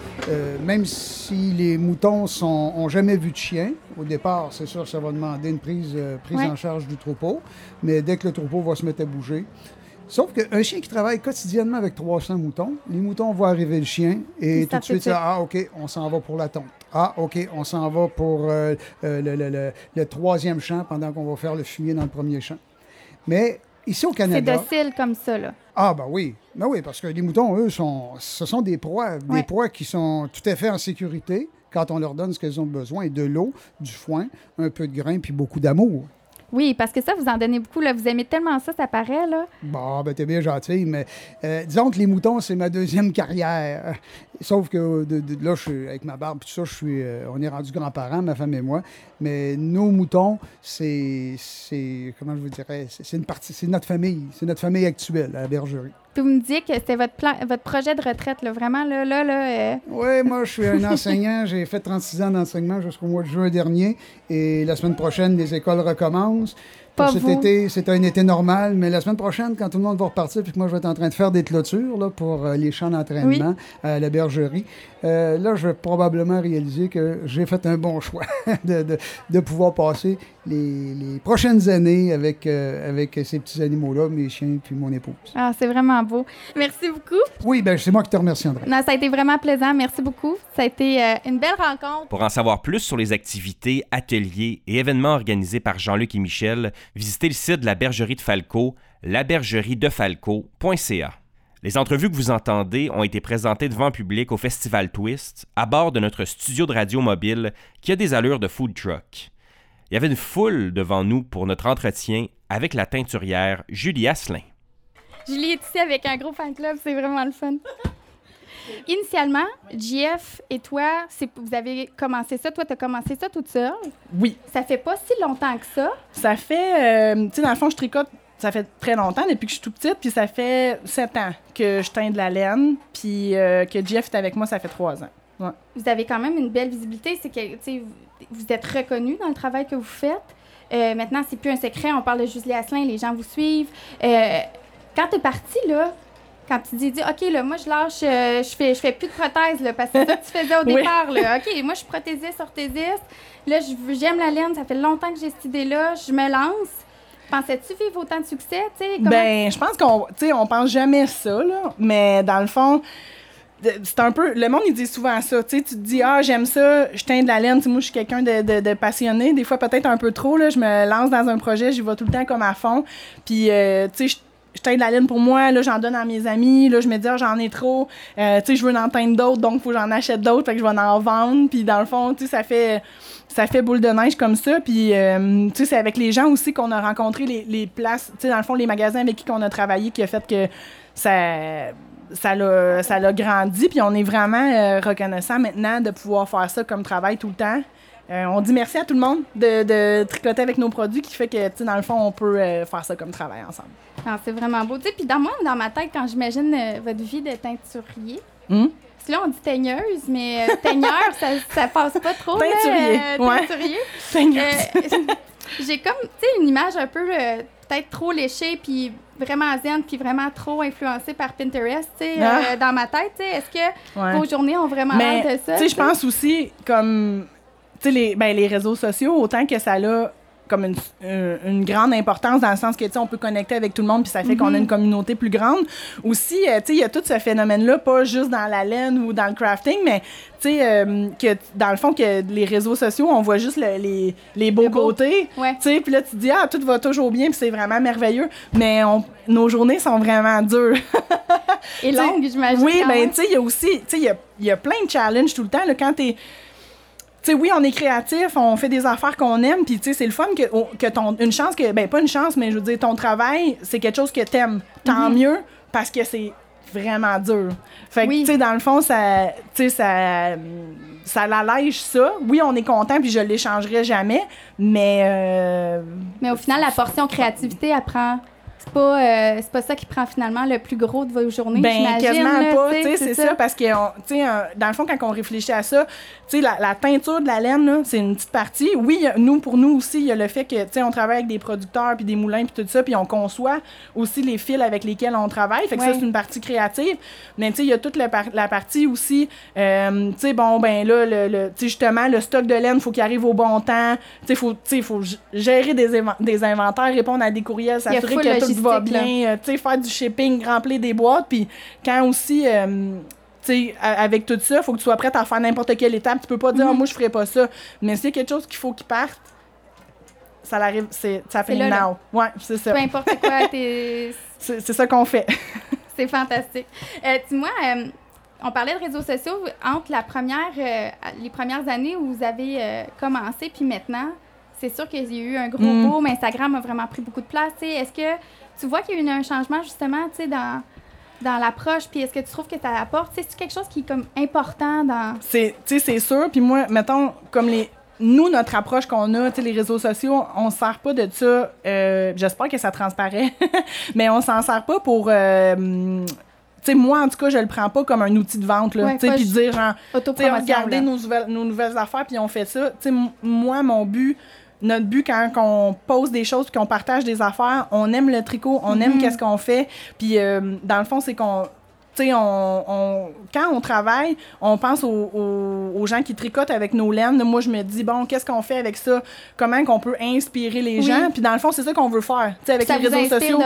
même si les moutons n'ont jamais vu de chien, au départ, c'est sûr, ça va demander une prise, prise en charge du troupeau, mais dès que le troupeau va se mettre à bouger, Sauf qu'un chien qui travaille quotidiennement avec 300 moutons, les moutons voient arriver le chien et tout de suite, ah, OK, on s'en va pour la tonte. Ah, OK, on s'en va pour euh, euh, le, troisième champ pendant qu'on va faire le fumier dans le premier champ. Mais ici au Canada. C'est docile comme ça, là. Ah, ben oui. Ben oui, parce que les moutons, eux, sont, ce sont des proies, des proies qui sont tout à fait en sécurité quand on leur donne ce qu'elles ont besoin de l'eau, du foin, un peu de grain puis beaucoup d'amour. Oui, parce que ça, vous en donnez beaucoup. Là. Vous aimez tellement ça, ça paraît. Là. Bon, ben, t'es bien gentil, mais euh, disons que les moutons, c'est ma deuxième carrière. Sauf que là, je suis, avec ma barbe, tout ça, je suis, euh, on est rendu grands-parents, ma femme et moi. Mais nos moutons, c'est, comment je vous dirais, c'est une partie, c'est notre famille, c'est notre famille actuelle à la bergerie. Vous me disiez que c'était votre plan, votre projet de retraite, là, vraiment, là, là, là. Euh. Oui, moi, je suis un enseignant. J'ai fait 36 ans d'enseignement jusqu'au mois de juin dernier. Et la semaine prochaine, les écoles recommencent cet été, c'est un été normal, mais la semaine prochaine, quand tout le monde va repartir, puis que moi je vais être en train de faire des clôtures là, pour euh, les champs d'entraînement à la bergerie, euh, là, je vais probablement réaliser que j'ai fait un bon choix de, de, pouvoir passer les, les, prochaines années avec, euh, avec ces petits animaux-là, mes chiens puis mon épouse. Ah, c'est vraiment beau. Merci beaucoup. Oui, ben c'est moi qui te remercie, André. Non, ça a été vraiment plaisant. Merci beaucoup. Ça a été une belle rencontre. Pour en savoir plus sur les activités, ateliers et événements organisés par Jean-Luc et Michel, visitez le site de la bergerie de Falco, labergeriedefalco.ca. Les entrevues que vous entendez ont été présentées devant public au Festival Twist, à bord de notre studio de radio mobile qui a des allures de food truck. Il y avait une foule devant nous pour notre entretien avec la teinturière Julie Asselin. Julie est ici avec un gros fan club, c'est vraiment le fun. Initialement, JF et toi, vous avez commencé ça. Toi, tu as commencé ça toute seule? Oui. Ça fait pas si longtemps que ça. Ça fait, euh, tu sais, dans le fond, je tricote, ça fait très longtemps, depuis que je suis tout petite, puis ça fait sept ans que je teins de la laine, puis euh, que JF est avec moi, ça fait trois ans. Vous avez quand même une belle visibilité. C'est que, tu vous êtes reconnu dans le travail que vous faites. Euh, maintenant, c'est plus un secret. On parle de Julie Asselin, les gens vous suivent. quand tu es partie, là, quand tu dis, dis OK, là, moi, je lâche, euh, je, fais, je fais plus de prothèse, là, parce que c'est ça que tu faisais au départ. Là. OK, moi, je suis prothésiste, orthésiste. Là, j'aime la laine. Ça fait longtemps que j'ai cette idée-là. Je me lance. Pensais-tu vivre autant de succès? Comment... Ben, je pense qu'on on pense jamais ça, là. Mais dans le fond, c'est un peu. Le monde, il dit souvent ça. Tu te dis, ah, j'aime ça, je teins de la laine. moi, je suis quelqu'un de, de, passionné. Des fois, peut-être un peu trop. Là, je me lance dans un projet, j'y vais tout le temps comme à fond. Puis, euh, tu sais, je teins de la laine pour moi, là, j'en donne à mes amis, là, je me dis, ah, j'en ai trop, euh, tu sais, je veux en teindre d'autres, donc faut que j'en achète d'autres, fait que je vais en vendre, puis dans le fond, tu sais, ça fait, ça fait boule de neige comme ça, puis, euh, tu sais, c'est avec les gens aussi qu'on a rencontré les, les places, tu sais, dans le fond, les magasins avec qui on a travaillé qui a fait que ça ça l'a, ça grandi, puis on est vraiment euh, reconnaissant maintenant de pouvoir faire ça comme travail tout le temps. Euh, on dit merci à tout le monde de, tricoter avec nos produits qui fait que, dans le fond, on peut euh, faire ça comme travail ensemble. Ah, c'est vraiment beau. Puis dans moi, dans ma tête, quand j'imagine euh, votre vie de teinturier, hmm? parce que là, on dit teigneuse, mais teigneur, ça, ça passe pas trop. Teinturier. teinturier. J'ai comme, tu sais, une image un peu peut-être trop léchée, puis vraiment zen, puis vraiment trop influencée par Pinterest, tu sais, ah. dans ma tête. Est-ce que vos journées ont vraiment l'air de ça? Tu sais, je pense aussi, comme tu sais, les, ben, les réseaux sociaux, autant que ça a comme une, une, grande importance dans le sens que, tu sais, on peut connecter avec tout le monde puis ça fait qu'on a mhm. une communauté plus grande. Aussi, euh, tu sais, il y a tout ce phénomène-là, pas juste dans la laine ou dans le crafting, mais, tu sais, euh, que dans le fond, que les réseaux sociaux, on voit juste les, les beaux côtés. Tu sais, puis là, tu te dis, ah, tout va toujours bien puis c'est vraiment merveilleux. Mais on, nos journées sont vraiment dures. Et longues, j'imagine. Oui, ben, tu sais, il y a aussi, tu sais, il y a, y a, plein de challenges tout le temps. Là, quand tu sais, oui, on est créatif, on fait des affaires qu'on aime, puis tu sais, c'est le fun que, que ton. Une chance que. Ben, pas une chance, mais je veux dire, ton travail, c'est quelque chose que t'aimes. Tant mhm. mieux, parce que c'est vraiment dur. Fait que, tu sais, dans le fond, ça. Tu sais, ça. Ça l'allège ça. Oui, on est content, puis je l'échangerai jamais, mais. Euh, mais au final, la portion créativité apprend c'est pas, euh, c'est pas ça qui prend finalement le plus gros de vos journées, Ben, quasiment là, pas, tu sais, c'est ça. parce que, tu sais, dans le fond, quand on réfléchit à ça, tu sais, la, la teinture de la laine, c'est une petite partie. Oui, il nous, pour nous aussi, il y a le fait que, tu sais, on travaille avec des producteurs, puis des moulins, puis tout ça, puis on conçoit aussi les fils avec lesquels on travaille. Fait que ça, c'est une partie créative. Mais, tu sais, il y a toute la, par- la partie aussi, euh, tu sais, bon, ben là, le, le- tu sais, justement, le stock de laine, faut qu'il arrive au bon temps. Tu sais, faut, tu sais, faut gérer des, des inventaires, répondre à des courriels, Il s'assurer que tout logistique, là. bien, euh, tu sais, faire du shipping, remplir des boîtes, puis quand aussi, euh, tu sais, avec tout ça, faut que tu sois prête à faire n'importe quelle étape. Tu peux pas dire, Mhm. Ah, moi, je ferai pas ça. Mais s'il y a quelque chose qu'il faut qu'il parte, ça l'arrive, c'est, ça fait là, là. now. Ouais, c'est ça. Peu importe quoi, t'es- C'est, ça qu'on fait. c'est fantastique. Euh, Dis-moi, euh, on parlait de réseaux sociaux entre la première, les premières années où vous avez commencé, puis maintenant, c'est sûr qu'il y a eu un gros Mm. boom. Instagram a vraiment pris beaucoup de place. Est-ce que tu vois qu'il y a eu un changement justement, dans dans l'approche, puis est-ce que tu trouves que ça apporte, c'est quelque chose qui est comme important dans... C'est, sûr. Puis moi, mettons, comme les. Nous, notre approche qu'on a, les réseaux sociaux, on se sert pas de ça. euh, J'espère que ça transparaît. mais on s'en sert pas pour. euh, tu sais, moi, en tout cas, je le prends pas comme un outil de vente, là. Puis dire, genre, là. nos nouvelles, nos nouvelles affaires, puis on fait ça. Tu sais, m- moi, mon but, notre but quand on pose des choses, puis qu'on partage des affaires, on aime le tricot, on aime Mhm. qu'est-ce qu'on fait. Puis, euh, dans le fond, c'est qu'on... Tu sais, on, on- quand on travaille, on pense aux, aux- aux gens qui tricotent avec nos laines. Moi, je me dis, bon, qu'est-ce qu'on fait avec ça? Comment qu'on peut inspirer les Oui. gens? Puis, dans le fond, c'est ça qu'on veut faire. Tu sais, avec ça les réseaux sociaux.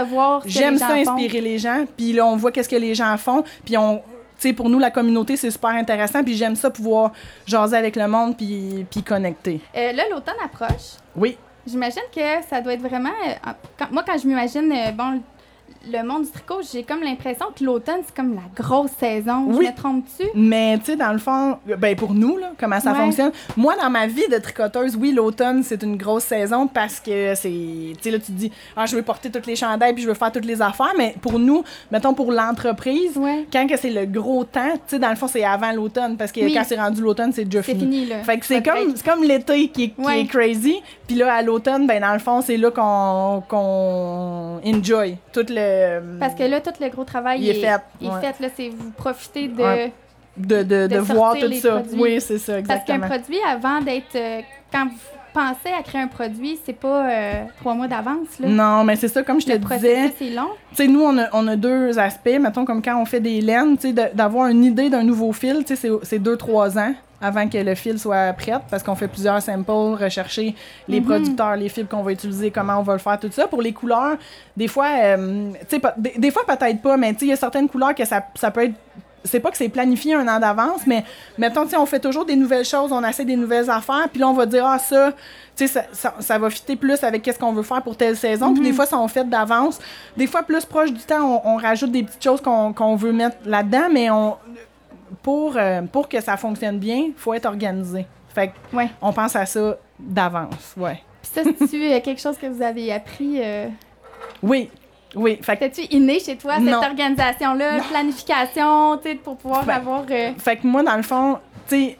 J'aime ça font. inspirer les gens, puis là on voit qu'est-ce que les gens font, puis on sais pour nous la communauté c'est super intéressant, puis j'aime ça pouvoir jaser avec le monde puis puis connecter. Euh, là, l'automne approche. Oui. J'imagine que ça doit être vraiment. euh, quand- moi, quand je m'imagine, euh, bon, le monde du tricot, j'ai comme l'impression que l'automne, c'est comme la grosse saison. Oui. Je me trompe-tu? Mais tu sais dans le fond ben pour nous là comment ça Ouais. fonctionne? Moi dans ma vie de tricoteuse, oui, l'automne c'est une grosse saison parce que c'est tu sais là tu te dis ah je veux porter toutes les chandails puis je veux faire toutes les affaires, mais pour nous, mettons pour l'entreprise, Ouais. quand que c'est le gros temps, tu sais dans le fond c'est avant l'automne parce que Oui. quand c'est rendu l'automne, c'est déjà C'est fini. fini, là. Fait que c'est comme, comme l'été qui, est- qui Ouais. est crazy. Puis là, à l'automne, ben dans le fond, c'est là qu'on qu'on enjoy tout le... Parce que là, tout le gros travail Il est fait, est ouais. fait. Là, c'est vous profitez de. Ouais. de, de, de, de voir tout ça. produits. Oui, c'est ça, Parce qu'un exactement. produit, avant d'être. euh, quand vous pensez à créer un produit, c'est pas euh, trois mois d'avance. Là. Non, mais c'est ça, comme je te Le disais, processus est long. tu sais, nous, on a, on a deux aspects. Mettons, comme quand on fait des laines, tu sais, de- d'avoir une idée d'un nouveau fil, tu sais, c'est- c'est deux, trois ans avant que le fil soit prêt, parce qu'on fait plusieurs samples, rechercher les Mhm. producteurs, les fibres qu'on va utiliser, comment on va le faire, tout ça. Pour les couleurs, des fois, euh, des, des fois peut-être pas, mais il y a certaines couleurs que ça, ça peut être c'est pas que c'est planifié un an d'avance, mais mettons, on fait toujours des nouvelles choses, on essaie des nouvelles affaires, puis là, on va dire, ah, ça, ça, ça, ça va fitter plus avec qu'est-ce qu'on veut faire pour telle saison. Puis des fois, ça, on fait d'avance. Des fois, plus proche du temps, on, on rajoute des petites choses qu'on veut mettre là-dedans, mais on, pour, euh, pour que ça fonctionne bien, il faut être organisé. Fait que Ouais. on pense à ça d'avance, ouais. Puis ça, c'est-tu quelque chose que vous avez appris? Euh... Oui, oui. Fait que C'était-tu inné chez toi, cette organisation-là, planification, tu sais, pour pouvoir Ben, avoir. euh, Fait que moi, dans le fond, tu sais,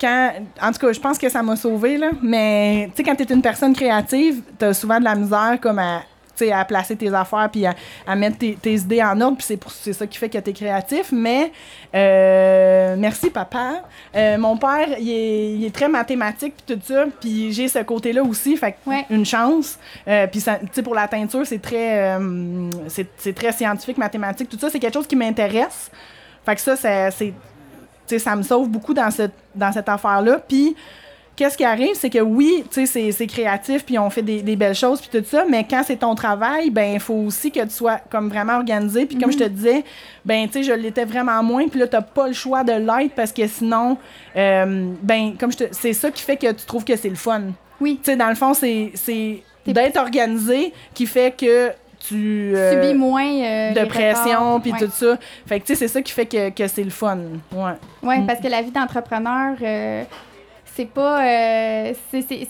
quand. En tout cas, je pense que ça m'a sauvé, là. Mais, tu sais, quand t'es une personne créative, t'as souvent de la misère, comme à. Tu à placer tes affaires puis à, à mettre tes, tes idées en ordre puis c'est pour c'est ça qui fait que t'es créatif mais euh, merci papa Euh, mon père il est, il est très mathématique puis tout ça puis j'ai ce côté là aussi fait que Ouais. une chance Euh, puis tu pour la teinture c'est très euh, c'est très scientifique mathématique tout ça c'est quelque chose qui m'intéresse fait que ça, ça- c'est. Tu ça me sauve beaucoup dans cette, dans cette affaire-là. Puis, qu'est-ce qui arrive, c'est que oui, tu sais, c'est- créatif, puis on fait des, des belles choses, puis tout ça, mais quand c'est ton travail, ben, il faut aussi que tu sois comme vraiment organisé. Puis, comme je te disais, ben, tu sais, je l'étais vraiment moins, puis là, t'as pas le choix de l'être parce que sinon, euh, ben, comme je te. C'est ça qui fait que tu trouves que c'est le fun. Oui. Tu sais, dans le fond, c'est d'être organisé qui fait que tu. euh, subis moins. euh, de pression, puis Ouais. tout ça. Fait que, tu sais, c'est ça qui fait que, que c'est le fun. Ouais. Oui, Mm. parce que la vie d'entrepreneur, euh, c'est pas. euh, c'est-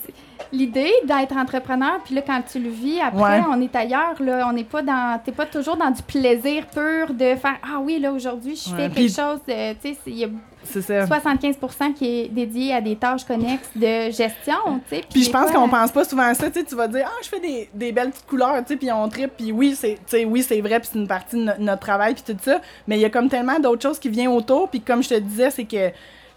L'idée d'être entrepreneur, puis là, quand tu le vis, après, Ouais. on est ailleurs, là. On n'est pas dans. T'es pas toujours dans du plaisir pur de faire Ah oui, là, aujourd'hui, je fais quelque chose. Tu sais, c'est- il y a- c'est ça. 75% qui est dédié à des tâches connexes de gestion, tu sais. Puis je pense qu'on pense pas souvent à ça, tu sais, tu vas dire ah je fais des, des belles petites couleurs, tu sais, puis on tripe, puis oui c'est, oui c'est vrai, puis c'est une partie de no- notre travail puis tout ça, mais il y a comme tellement d'autres choses qui viennent autour, puis comme je te disais c'est que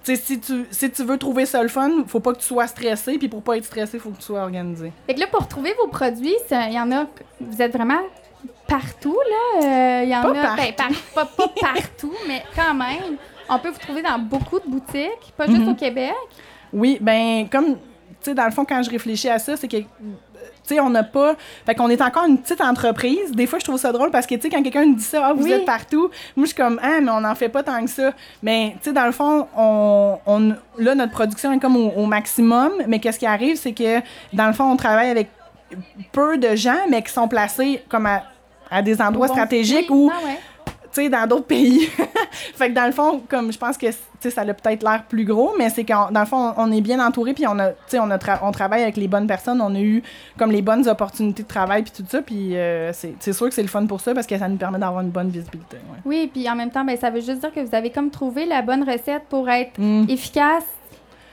tu sais, si tu, si tu veux trouver ça le fun, faut pas que tu sois stressé, puis pour pas être stressé, faut que tu sois organisé. Fait que là, pour trouver vos produits, il y en a. Vous êtes vraiment partout, là. Euh, Il y en Pas a. ben, par- pas, pas partout, mais quand même. On peut vous trouver dans beaucoup de boutiques, pas juste Mhm. au Québec. Oui, ben comme tu sais dans le fond quand je réfléchis à ça, c'est que tu sais on n'a pas fait qu'on est encore une petite entreprise. Des fois je trouve ça drôle parce que tu sais quand quelqu'un me dit ça, ah vous Oui. êtes partout, moi je suis comme ah mais on n'en fait pas tant que ça. Mais tu sais dans le fond on, on là notre production est comme au, au maximum, mais qu'est-ce qui arrive c'est que dans le fond on travaille avec peu de gens mais qui sont placés comme à, à des endroits Bon, stratégiques oui, où ah ouais. Tu sais, dans d'autres pays. fait que dans le fond, comme je pense que, ça a peut-être l'air plus gros, mais c'est qu'en dans le fond, on est bien entouré, puis on a, on a tra- on travaille avec les bonnes personnes, on a eu comme les bonnes opportunités de travail, puis tout ça, puis euh, c'est sûr que c'est le fun pour ça, parce que ça nous permet d'avoir une bonne visibilité. ouais. Oui, puis en même temps, ben, ça veut juste dire que vous avez comme trouvé la bonne recette pour être Mm. efficace,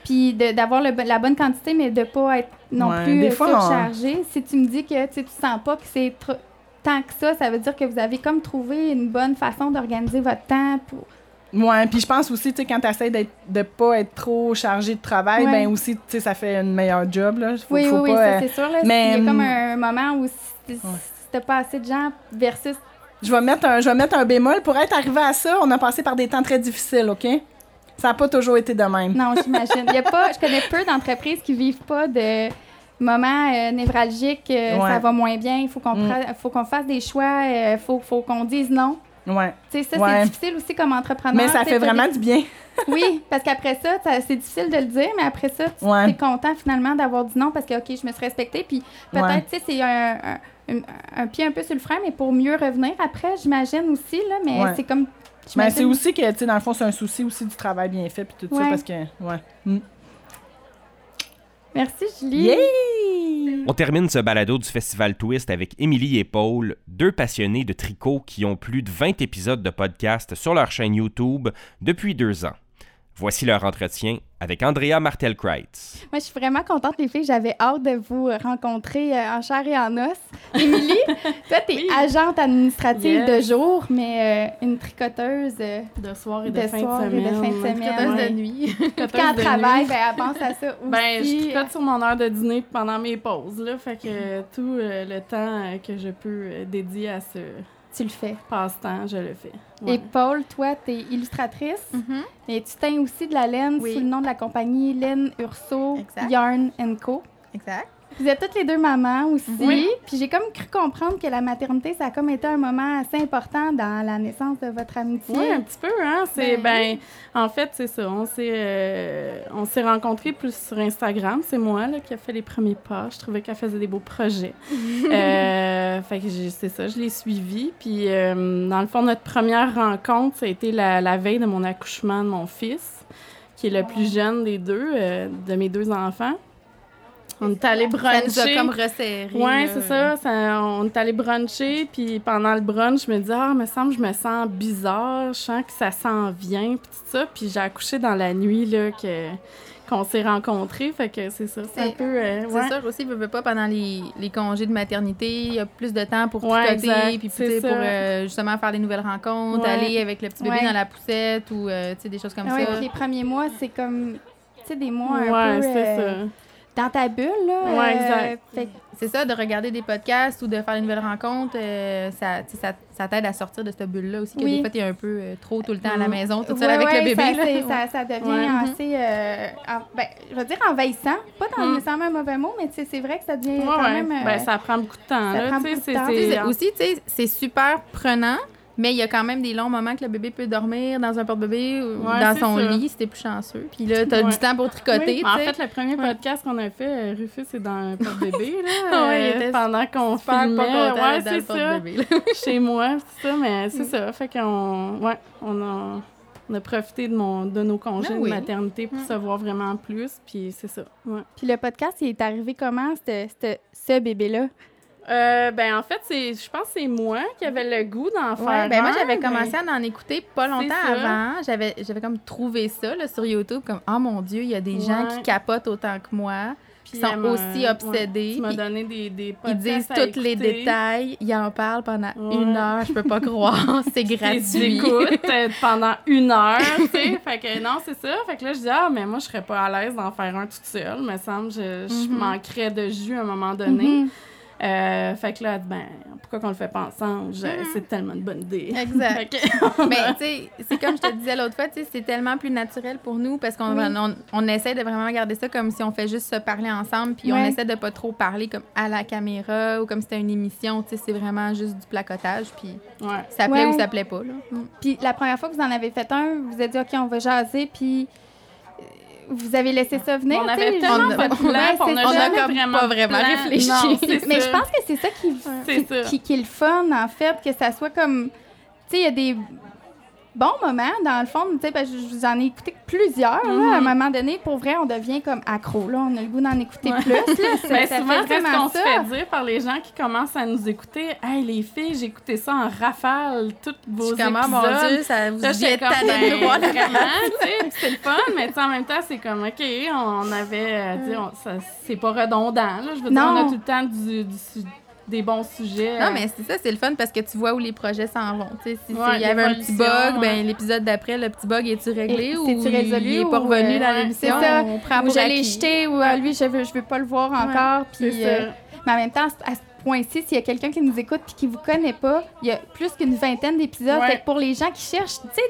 puis d'avoir la bonne quantité, mais de pas être non Ouais, plus euh, fois, on- surchargé. Si tu me dis que tu sens pas que c'est trop- tant que ça, ça veut dire que vous avez comme trouvé une bonne façon d'organiser votre temps pour. Ouais, puis je pense aussi, tu sais, quand tu essaies de pas être trop chargé de travail, Ouais. ben aussi, tu sais, ça fait un meilleur job, là. Faut, oui, faut oui, oui, ça euh, c'est sûr. Là, mais, Il y a comme hum, un moment où si, si t'as pas assez de gens versus. Je vais mettre un, je vais mettre un bémol. Pour être arrivé à ça, on a passé par des temps très difficiles, OK? Ça n'a pas toujours été de même. Non, j'imagine. Il y a pas, je connais peu d'entreprises qui vivent pas de moments euh, névralgiques. euh, Ouais. Ça va moins bien. Il faut qu'on Mm. prenne- faut qu'on fasse des choix. Il faut, faut qu'on dise non. Ouais. Tu sais, ça, Ouais. c'est difficile aussi comme entrepreneur. Mais ça fait vraiment des- du bien. Oui, parce qu'après ça, c'est difficile de le dire, mais après ça, tu Ouais. es content finalement d'avoir dit non parce que, OK, je me suis respectée. Puis peut-être, tu sais, c'est un, un, un- un pied un peu sur le frein, mais pour mieux revenir après, j'imagine aussi, là. Mais c'est comme. Mais c'est aussi que, tu sais, dans le fond, c'est un souci aussi du travail bien fait puis tout ça parce que, ouais. Mm. Merci, Julie. Yay! On termine ce balado du Festival Twist avec Émilie et Paul, deux passionnés de tricot qui ont plus de 20 épisodes de podcast sur leur chaîne YouTube depuis deux ans. Voici leur entretien avec Andrea Martel-Kreitz. Moi, je suis vraiment contente, les filles. J'avais hâte de vous rencontrer euh, en chair et en os. Émilie, toi, tu es Oui. agente administrative Yes. de jour, mais euh, une tricoteuse. euh, De soir et de, De fin soir et de de semaine. fin de semaine. Tricoteuse Ouais. de nuit. quand elle de travaille, ben, elle pense à ça aussi. Ben, je tricote sur mon heure de dîner pendant mes pauses, là. Fait que tout euh, le temps euh, que je peux euh, dédier à ce tu le fais. passe-temps, je le fais. Et. Paul, toi, tu es illustratrice. Et tu teins aussi de la laine Oui. sous le nom de la compagnie Laine Urso Exact. Yarn Co. Exact. Vous êtes toutes les deux mamans aussi. Oui. Puis j'ai comme cru comprendre que la maternité, ça a comme été un moment assez important dans la naissance de votre amitié. Oui, un petit peu, hein. C'est, Ben ben, en fait, c'est ça. On s'est, euh, on s'est rencontrés plus sur Instagram. C'est moi, là, qui a fait les premiers pas. Je trouvais qu'elle faisait des beaux projets. euh, fait que c'est ça, je l'ai suivie. Puis, euh, dans le fond, notre première rencontre, ça a été la, la veille de mon accouchement de mon fils, qui est le plus jeune des deux, euh, de mes deux enfants. On est allé Ça nous a bruncher. comme resserré. Ouais, là. c'est ça, ça. On est allé bruncher, puis pendant le brunch, je me dis, ah, me semble, je me sens bizarre, je sens que ça s'en vient, puis tout ça. Puis j'ai accouché dans la nuit, là, que qu'on s'est rencontrés, fait que c'est ça. C'est un C'est- peu. euh, C'est ouais. sûr aussi, veux, veux pas, pendant les, les congés de maternité, il y a plus de temps pour Ouais, tricoter, puis c'est pour euh, justement faire des nouvelles rencontres, Ouais. aller avec le petit bébé Ouais. dans la poussette ou euh, tu sais, des choses comme Ouais, ça. puis les premiers mois, c'est comme, tu sais, des mois un Ouais, peu c'est euh, ça. Dans ta bulle, là. Ouais, euh, exact. C'est ça, de regarder des podcasts ou de faire des nouvelles rencontres, euh, ça, ça, ça t'aide à sortir de cette bulle-là aussi, que Oui. des fois, t'es un peu euh, trop tout le temps à la Mm. maison, toute Ouais, seule avec ouais, le bébé. Ça, là. ça, ça devient Ouais. assez, euh, en- ben, je vais dire envahissant. Pas dans Mm. nécessairement un mauvais mot, mais c'est vrai que ça devient Ouais, quand ouais. même. euh, Ben, ça prend beaucoup de temps, ça là. prend beaucoup de temps. Aussi, tu sais, c'est super prenant, mais il y a quand même des longs moments que le bébé peut dormir dans un porte-bébé ou Ouais, dans c'est son ça. lit, si t'es plus chanceux. Puis là, t'as Ouais. du temps pour tricoter, Oui, En fait, le premier podcast qu'on a fait, euh, Rufus est dans un porte-bébé, euh, était pendant qu'on pas filmait. content Ouais, c'est le ça. chez moi, c'est ça, mais c'est ça. Fait qu'on ouais, on a, on a profité de, mon, de nos congés Ah oui. de maternité pour Mm. se voir vraiment plus, puis c'est ça. Puis le podcast, il est arrivé comment, ce ce bébé-là? Euh, ben, en fait, c'est, je pense que c'est moi qui avais le goût d'en Ouais, faire. ben moi, j'avais mais- commencé à en écouter pas longtemps avant. J'avais, j'avais comme trouvé ça là, sur YouTube, comme « Oh mon Dieu, il y a des gens qui capotent autant que moi. Puis sont aussi obsédés, ouais, tu donné des, des Ils disent tous les détails. Ils en parlent pendant Ouais. une heure. Je peux pas croire. C'est gratuit. euh, pendant une heure, tu sais. Fait que non, c'est ça. Fait que là, je dis, ah, mais moi, je serais pas à l'aise d'en faire un toute seule. Me semble, je, je Mhm. manquerais de jus à un moment donné. Mhm. Euh, fait que là, ben, pourquoi qu'on le fait pas ensemble? Je- Mhm. C'est tellement une bonne idée. Exact. Mais tu sais, c'est comme je te disais l'autre fois, tu sais, c'est tellement plus naturel pour nous parce qu'on Oui. on, on essaie de vraiment garder ça comme si on fait juste se parler ensemble, puis on essaie de pas trop parler comme à la caméra ou comme si c'était une émission, tu sais, c'est vraiment juste du placotage, puis ouais. ça plaît Ouais. ou ça plaît pas, là. Mm. Puis la première fois que vous en avez fait un, vous êtes dit, OK, on va jaser, puis vous avez laissé ça venir. On tu avait sais, tellement genre- pas de plan, Ouais, puis on jamais comme vraiment pas vraiment plan. réfléchi. Non, Mais ça. je pense que c'est ça qui, C'est qui, ça. qui- qui est le fun, en fait, que ça soit comme. Tu sais, il y a des bons moments, dans le fond. Tu sais, parce que je vous en ai écouté plusieurs. là. Mhm. à un moment donné, pour vrai, on devient comme accro. Là. On a le goût d'en écouter Ouais. plus. Là. Ça, Ben, ça souvent, fait c'est ce qu'on se fait dire par les gens qui commencent à nous écouter? Hey, les filles, j'ai écouté ça en rafale, toutes vos Je épisodes. mon Dieu, ça vous comme, tanné de ben, voir la c'est le fun, mais en même temps, c'est comme, OK, on avait, euh, tu sais, on- ça- c'est pas redondant, là. Je veux dire, on a tout le temps du, du su- des bons sujets. Non, euh, mais c'est ça, c'est le fun parce que tu vois où les projets s'en vont. Tu sais, si Ouais, il y avait un petit bug, ben ouais. l'épisode d'après, le petit bug est-tu réglé Et ou c'est-tu résolu il est pas revenu euh, dans ouais, l'émission? c'est ça. On prend Ou pour je l'ai acquis. jeté, ou lui, je veux, je veux pas le voir encore. c'est Puis, euh, mais en même temps, à ce s'il y a quelqu'un qui nous écoute puis qui vous connaît pas, il y a plus qu'une vingtaine d'épisodes. Ouais. Que pour les gens qui cherchent, tu sais,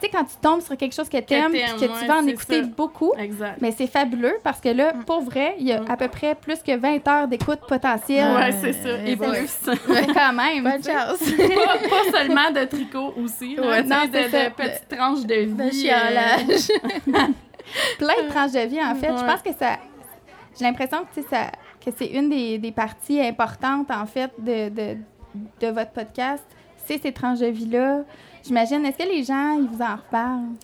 tu sais, quand tu tombes sur quelque chose que t'aimes puis t'aimes, que tu ouais, vas en écouter ça. beaucoup, Exact. mais c'est fabuleux parce que là, pour vrai, il y a Mm. à peu près plus que 20 heures d'écoute potentielle. Ouais, c'est ça. Et ouais. plus. quand même. Bonne tu chance. pas, pas seulement de tricot aussi, là, tu non, de, de petites tranches de vie. De euh, chiolage. plein de tranches de vie, en fait. Je pense que ça. J'ai l'impression que, tu ça, que c'est une des, des parties importantes, en fait, de, de, de votre podcast. C'est ces tranches de vie-là. J'imagine, est-ce que les gens, ils vous en reparlent?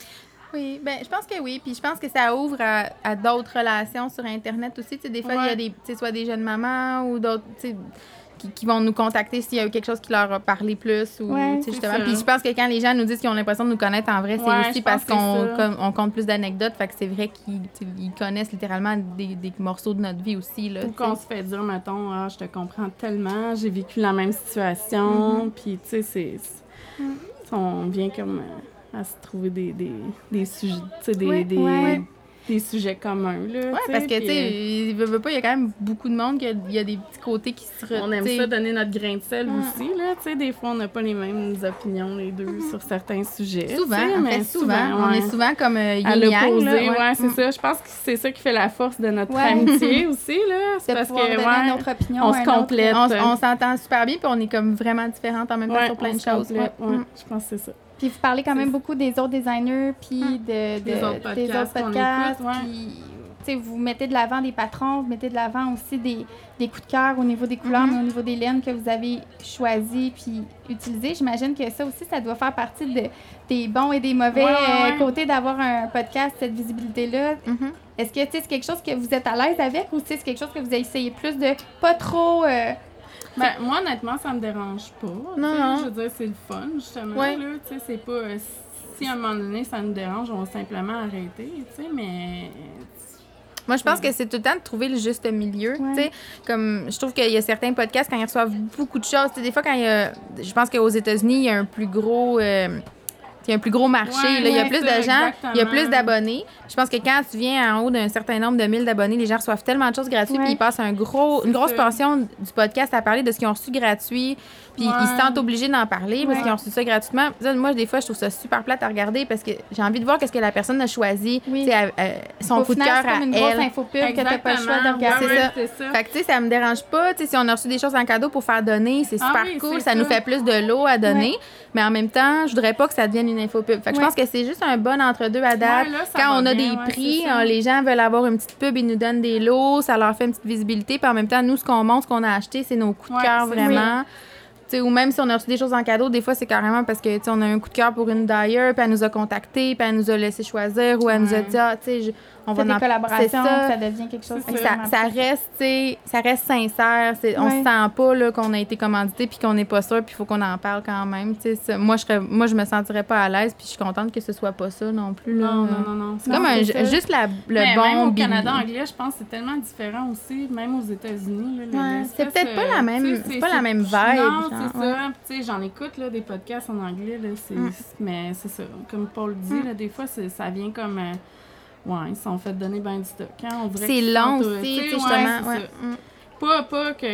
Oui, ben je pense que oui. Puis je pense que ça ouvre à, à d'autres relations sur Internet aussi. Tu sais, des fois, il y a des, tu sais, soit des jeunes mamans ou d'autres, tu sais, qui, qui vont nous contacter s'il y a eu quelque chose qui leur a parlé plus ou, Ouais, justement. Puis je pense que quand les gens nous disent qu'ils ont l'impression de nous connaître en vrai, c'est Ouais, aussi parce qu'on on compte plus d'anecdotes. Fait que c'est vrai qu'ils connaissent littéralement des, des morceaux de notre vie aussi, là. Ou qu'on se fait dire, mettons, ah, je te comprends tellement, j'ai vécu la même Mm-hmm. situation, puis tu sais, c'est. c'est- On vient comme euh, à se trouver des, des, des sujets, tu sais, des, Ouais, des. Des sujets communs, là. Ouais, parce que, tu sais, il veut, veut pas, il y a quand même beaucoup de monde, qu'il y a des petits côtés qui se euh, on aime ça donner notre grain de sel Mm. aussi, là. Tu sais, des fois, on n'a pas les mêmes opinions, les deux, sur certains sujets. Mm-hmm. Souvent, en mais fait, souvent. On ouais. est souvent comme euh, à l'opposé, là, ouais, c'est Mm. ça. Je pense que c'est ça qui fait la force de notre Ouais. amitié aussi, là. C'est parce que, ouais, notre opinion. on se complète. On, s'entend super bien, puis on est comme vraiment différentes en même temps Ouais, sur plein de se choses. ouais. ouais, Mm. Je pense que c'est ça. Puis vous parlez quand même beaucoup des autres designers, puis Hum. de, de- Des autres des podcasts autres qu'on podcasts. écoute, ouais. puis, tu sais, vous mettez de l'avant des patrons, vous mettez de l'avant aussi des, des coups de cœur au niveau des couleurs, mais au niveau des laines que vous avez choisies puis utilisées. J'imagine que ça aussi, ça doit faire partie de, des bons et des mauvais Ouais, ouais, euh, ouais. côtés d'avoir un podcast, cette visibilité-là. Est-ce que tu sais, c'est quelque chose que vous êtes à l'aise avec ou tu sais, c'est quelque chose que vous avez essayé plus de pas trop. euh, Ben, moi, honnêtement, ça me dérange pas. Non. Je veux dire, c'est le fun, justement. Ouais. Là, tu sais, c'est pas. euh, si à un moment donné, ça nous dérange, on va simplement arrêter, tu sais, mais. Moi, je pense que c'est tout le temps de trouver le juste milieu. Ouais. tu sais. Comme, je trouve qu'il y a certains podcasts, quand ils reçoivent beaucoup de choses, des fois, quand il y a. Je pense qu'aux États-Unis, il y a un plus gros. euh, il y a un plus gros marché, Ouais, là. il y a plus ça, de gens, il y a plus d'abonnés. Je pense que quand tu viens en haut d'un certain nombre de mille d'abonnés, les gens reçoivent tellement de choses gratuites, puis ils passent un gros, une grosse portion du podcast à parler de ce qu'ils ont reçu gratuit, puis Ouais. ils se sentent obligés d'en parler parce Ouais. qu'ils ont reçu ça gratuitement. Moi, des fois, je trouve ça super plate à regarder parce que j'ai envie de voir qu'est-ce que la personne a choisi, Oui. son au coup de cœur à comme une grosse elle. infopub que t'as pas le choix de regarder. Ouais, C'est ça. ça. Fait que, tu sais, ça me dérange pas. Si on a reçu des choses en cadeau pour faire donner, c'est Ah super oui, cool. Ça, ça. nous fait plus de l'eau à donner. Mais en même temps, je voudrais pas que ça devienne une infopub. Fait que je pense que c'est juste un bon entre-deux à date. Là, Quand on a bien, des prix, euh, les gens veulent avoir une petite pub, ils nous donnent des lots, ça leur fait une petite visibilité. Puis en même temps, nous, ce qu'on montre, ce qu'on a acheté, c'est nos coups de cœur vraiment. Tu sais, ou même si on a reçu des choses en cadeau, des fois, c'est carrément parce que tu sais, on a un coup de cœur pour une dyer, puis elle nous a contacté, puis elle nous a laissé choisir, ou elle nous a Ouais. dit, ah, tu sais, je- on va des en collaborations, ça. ça. devient quelque chose. De ça, ça reste, tu sais, ça reste sincère. c'est- On Ouais. se sent pas là, qu'on a été commandité puis qu'on n'est pas sûr, puis il faut qu'on en parle quand même. tu sais, ça. moi, je serais, moi, je me sentirais pas à l'aise, puis je suis contente que ce soit pas ça non plus. Là. Non, non, non, non. C'est comme un- juste la, le Mais bon même au. Canada anglais, je pense que c'est tellement différent aussi, même aux États-Unis. Ouais, c'est peut-être pas la même- pas la même vibe, c'est ouais. ça. Tu sais, j'en écoute là, des podcasts en anglais, là, c'est- Mm. mais c'est ça. Comme Paul dit, là, des fois, c'est- ça vient comme. euh, ouais, ils sont fait donner ben du stock. hein, C'est long euh, aussi, tu tu justement. c'est ouais. ça. Mm. Pas, pas que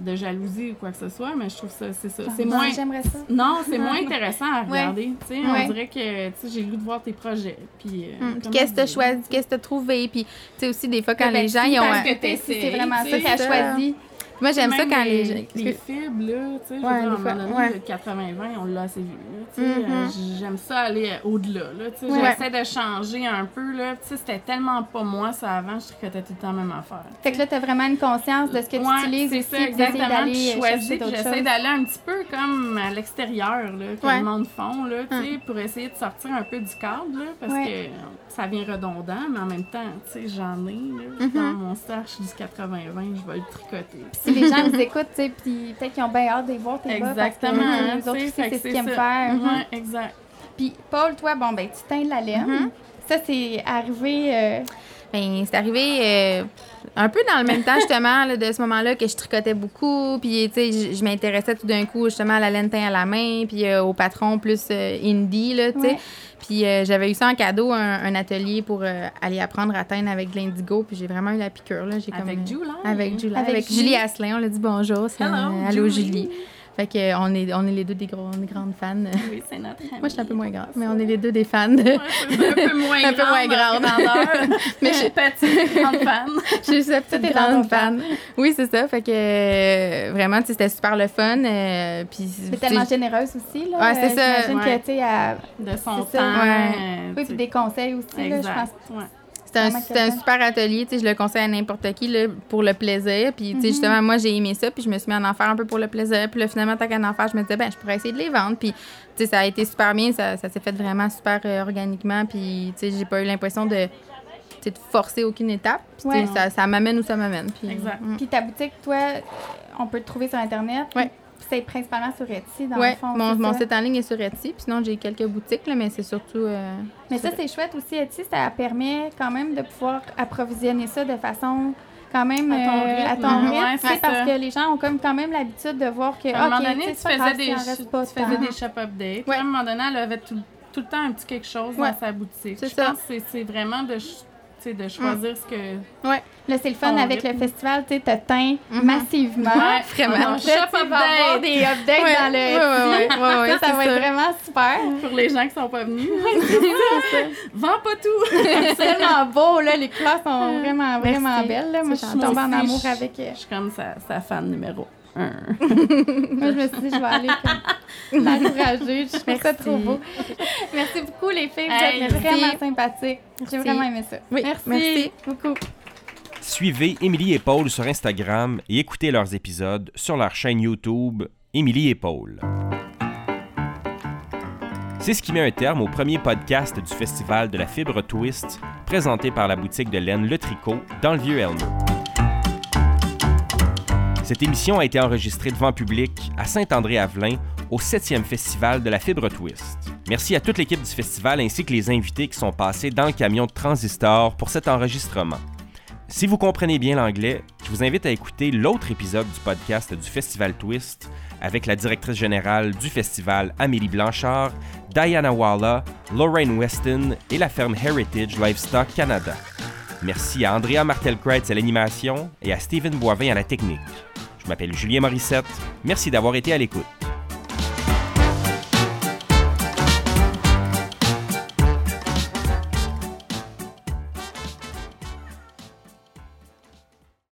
de jalousie ou quoi que ce soit, mais je trouve ça, c'est ça. C'est Non, moins. J'aimerais ça. Non, c'est moins intéressant à regarder. Tu sais, Ouais. on dirait que tu j'ai le goût de voir tes projets. Puis, euh, Mm. Qu'est-ce que tu as choisi, qu'est-ce que tu as trouvé. Puis, tu sais, aussi, des fois, quand Ben, les gens, ils ont. parce un- que c'est vraiment ça tu a ça. choisi. Moi, j'aime ça quand les les, les fibres, là, tu sais, je veux Ouais, dire, ouais. le 80-20, on l'a assez vu, là, tu sais, Mhm. euh, j'aime ça aller euh, au-delà, là, tu sais, Ouais. j'essaie de changer un peu, là, tu sais, c'était tellement pas moi, ça, avant, je tricotais tout le temps la même affaire. Fait que là, tu as vraiment une conscience de ce que tu Ouais, utilises aussi, ça, exactement, puis je choisis, j'essaie d'aller un petit peu comme à l'extérieur, là, que Ouais. le monde font, là, tu sais, pour essayer de sortir un peu du cadre, là, parce Ouais. que ça vient redondant, mais en même temps, tu sais, j'en ai, là, Mm-hmm. dans mon stash du 80-20, je vais le tricoter. Les gens nous écoutent, tu sais, puis peut-être qu'ils ont bien hâte de les voir tes bas, Exactement. hein, les autres c'est ce qu'ils aiment faire. Ouais, exact. Puis Paul, toi, bon, ben, tu teins de la laine. Ça, c'est arrivé... euh, Ben, c'est arrivé euh, un peu dans le même temps, justement, là, de ce moment-là, que je tricotais beaucoup. Puis, tu sais, je, je m'intéressais tout d'un coup, justement, à la laine teint à la main, puis euh, au patron plus euh, indie, là, tu sais. Ouais. Puis, j'avais eu ça en cadeau, un, un atelier pour aller apprendre à teindre avec de l'indigo. Puis, j'ai vraiment eu la piqûre, là. J'ai Avec comme, Julie. Avec Julie. Avec Avec, Julie. Julie Asselin. On l'a dit bonjour. Hello, allô, Julie. Julie. Fait que, euh, on, est, on est les deux des gros- des grandes fans. Oui, c'est notre Moi, je suis un peu moins grande, mais on est les deux des fans de... Ouais, un peu moins Un peu moins grande. grandeur. mais je suis petite, grande fan. Je suis petite grande fan. Oui, c'est ça. Fait que euh, vraiment, c'était super le fun. euh, puis, C'est tellement généreuse aussi, là. Ouais, c'est Euh, ça, J'imagine ouais. que, tu sais, De son C'est ça, temps. ouais. euh, Oui, puis des conseils aussi, là, je pense. C'était un, un super atelier. Je le conseille à n'importe qui là, pour le plaisir. Puis, sais, justement, moi, j'ai aimé ça. Puis, je me suis mis à en faire un peu pour le plaisir. Puis, là, finalement, tant qu'à en faire, je me disais, ben, je pourrais essayer de les vendre. Puis, ça a été super bien. Ça, ça s'est fait vraiment super euh, organiquement. Puis, tu sais, j'ai pas eu l'impression de, de forcer aucune étape. Puis, Ouais. ça, ça m'amène où ça m'amène. Puis, Exact. mm. Puis ta boutique, toi, on peut te trouver sur Internet? Ouais. C'est principalement sur Etsy, dans Ouais, le fond. mon, c'est mon ça? site en ligne est sur Etsy. Puis sinon, j'ai quelques boutiques, là, mais c'est surtout. euh, Mais sur- ça, c'est chouette aussi, Etsy. Ça permet quand même de pouvoir approvisionner ça de façon quand même À ton euh, rythme. à ton rythme. Ouais, tu sais, c'est parce ça. que les gens ont comme quand même l'habitude de voir que, À un OK, moment donné, tu faisais des, pas tu faisais des shop updates. Ouais. À un moment donné, elle avait tout, tout le temps un petit quelque chose Ouais. dans sa boutique. C'est Je ça. pense que c'est- c'est vraiment de, de choisir ce que. Là, c'est le fun avec rythme. le festival, tu sais, t'as teint Mhm. massivement. Ouais, vraiment. tu vas avoir update des updates Ouais, dans le ouais, ouais, ouais, ouais, ouais, ça, ça va être vraiment super. pour les gens qui sont pas venus. Vends pas tout. C'est tellement beau, là. Les couleurs sont vraiment, vraiment Merci. belles. Là. Moi, je suis tombée en amour je- avec... euh, Je suis comme sa, sa fan numéro. Moi, je me suis dit, je vais aller comme l'encourager. Je trouve ça trop beau. Merci beaucoup, les filles. Vous Hey, êtes merci. vraiment sympathiques. J'ai vraiment aimé ça. Oui, merci. merci. beaucoup. Suivez Émilie et Paul sur Instagram et écoutez leurs épisodes sur leur chaîne YouTube Émilie et Paul. C'est ce qui met un terme au premier podcast du Festival de la Fibre Twist, présenté par la boutique de laine Le Tricot dans le Vieux-Elmer. Cette émission a été enregistrée devant public à Saint-André-Avelin au 7e Festival de la Fibre Twist. Merci à toute l'équipe du festival ainsi que les invités qui sont passés dans le camion de Transistor pour cet enregistrement. Si vous comprenez bien l'anglais, je vous invite à écouter l'autre épisode du podcast du Festival Twist avec la directrice générale du festival Amélie Blanchard, Diana Walla, Lorraine Weston et la ferme Heritage Livestock Canada. Merci à Andrea Martel-Kreitz à l'animation et à Steven Boivin à la technique. Je m'appelle Julien Morissette. Merci d'avoir été à l'écoute.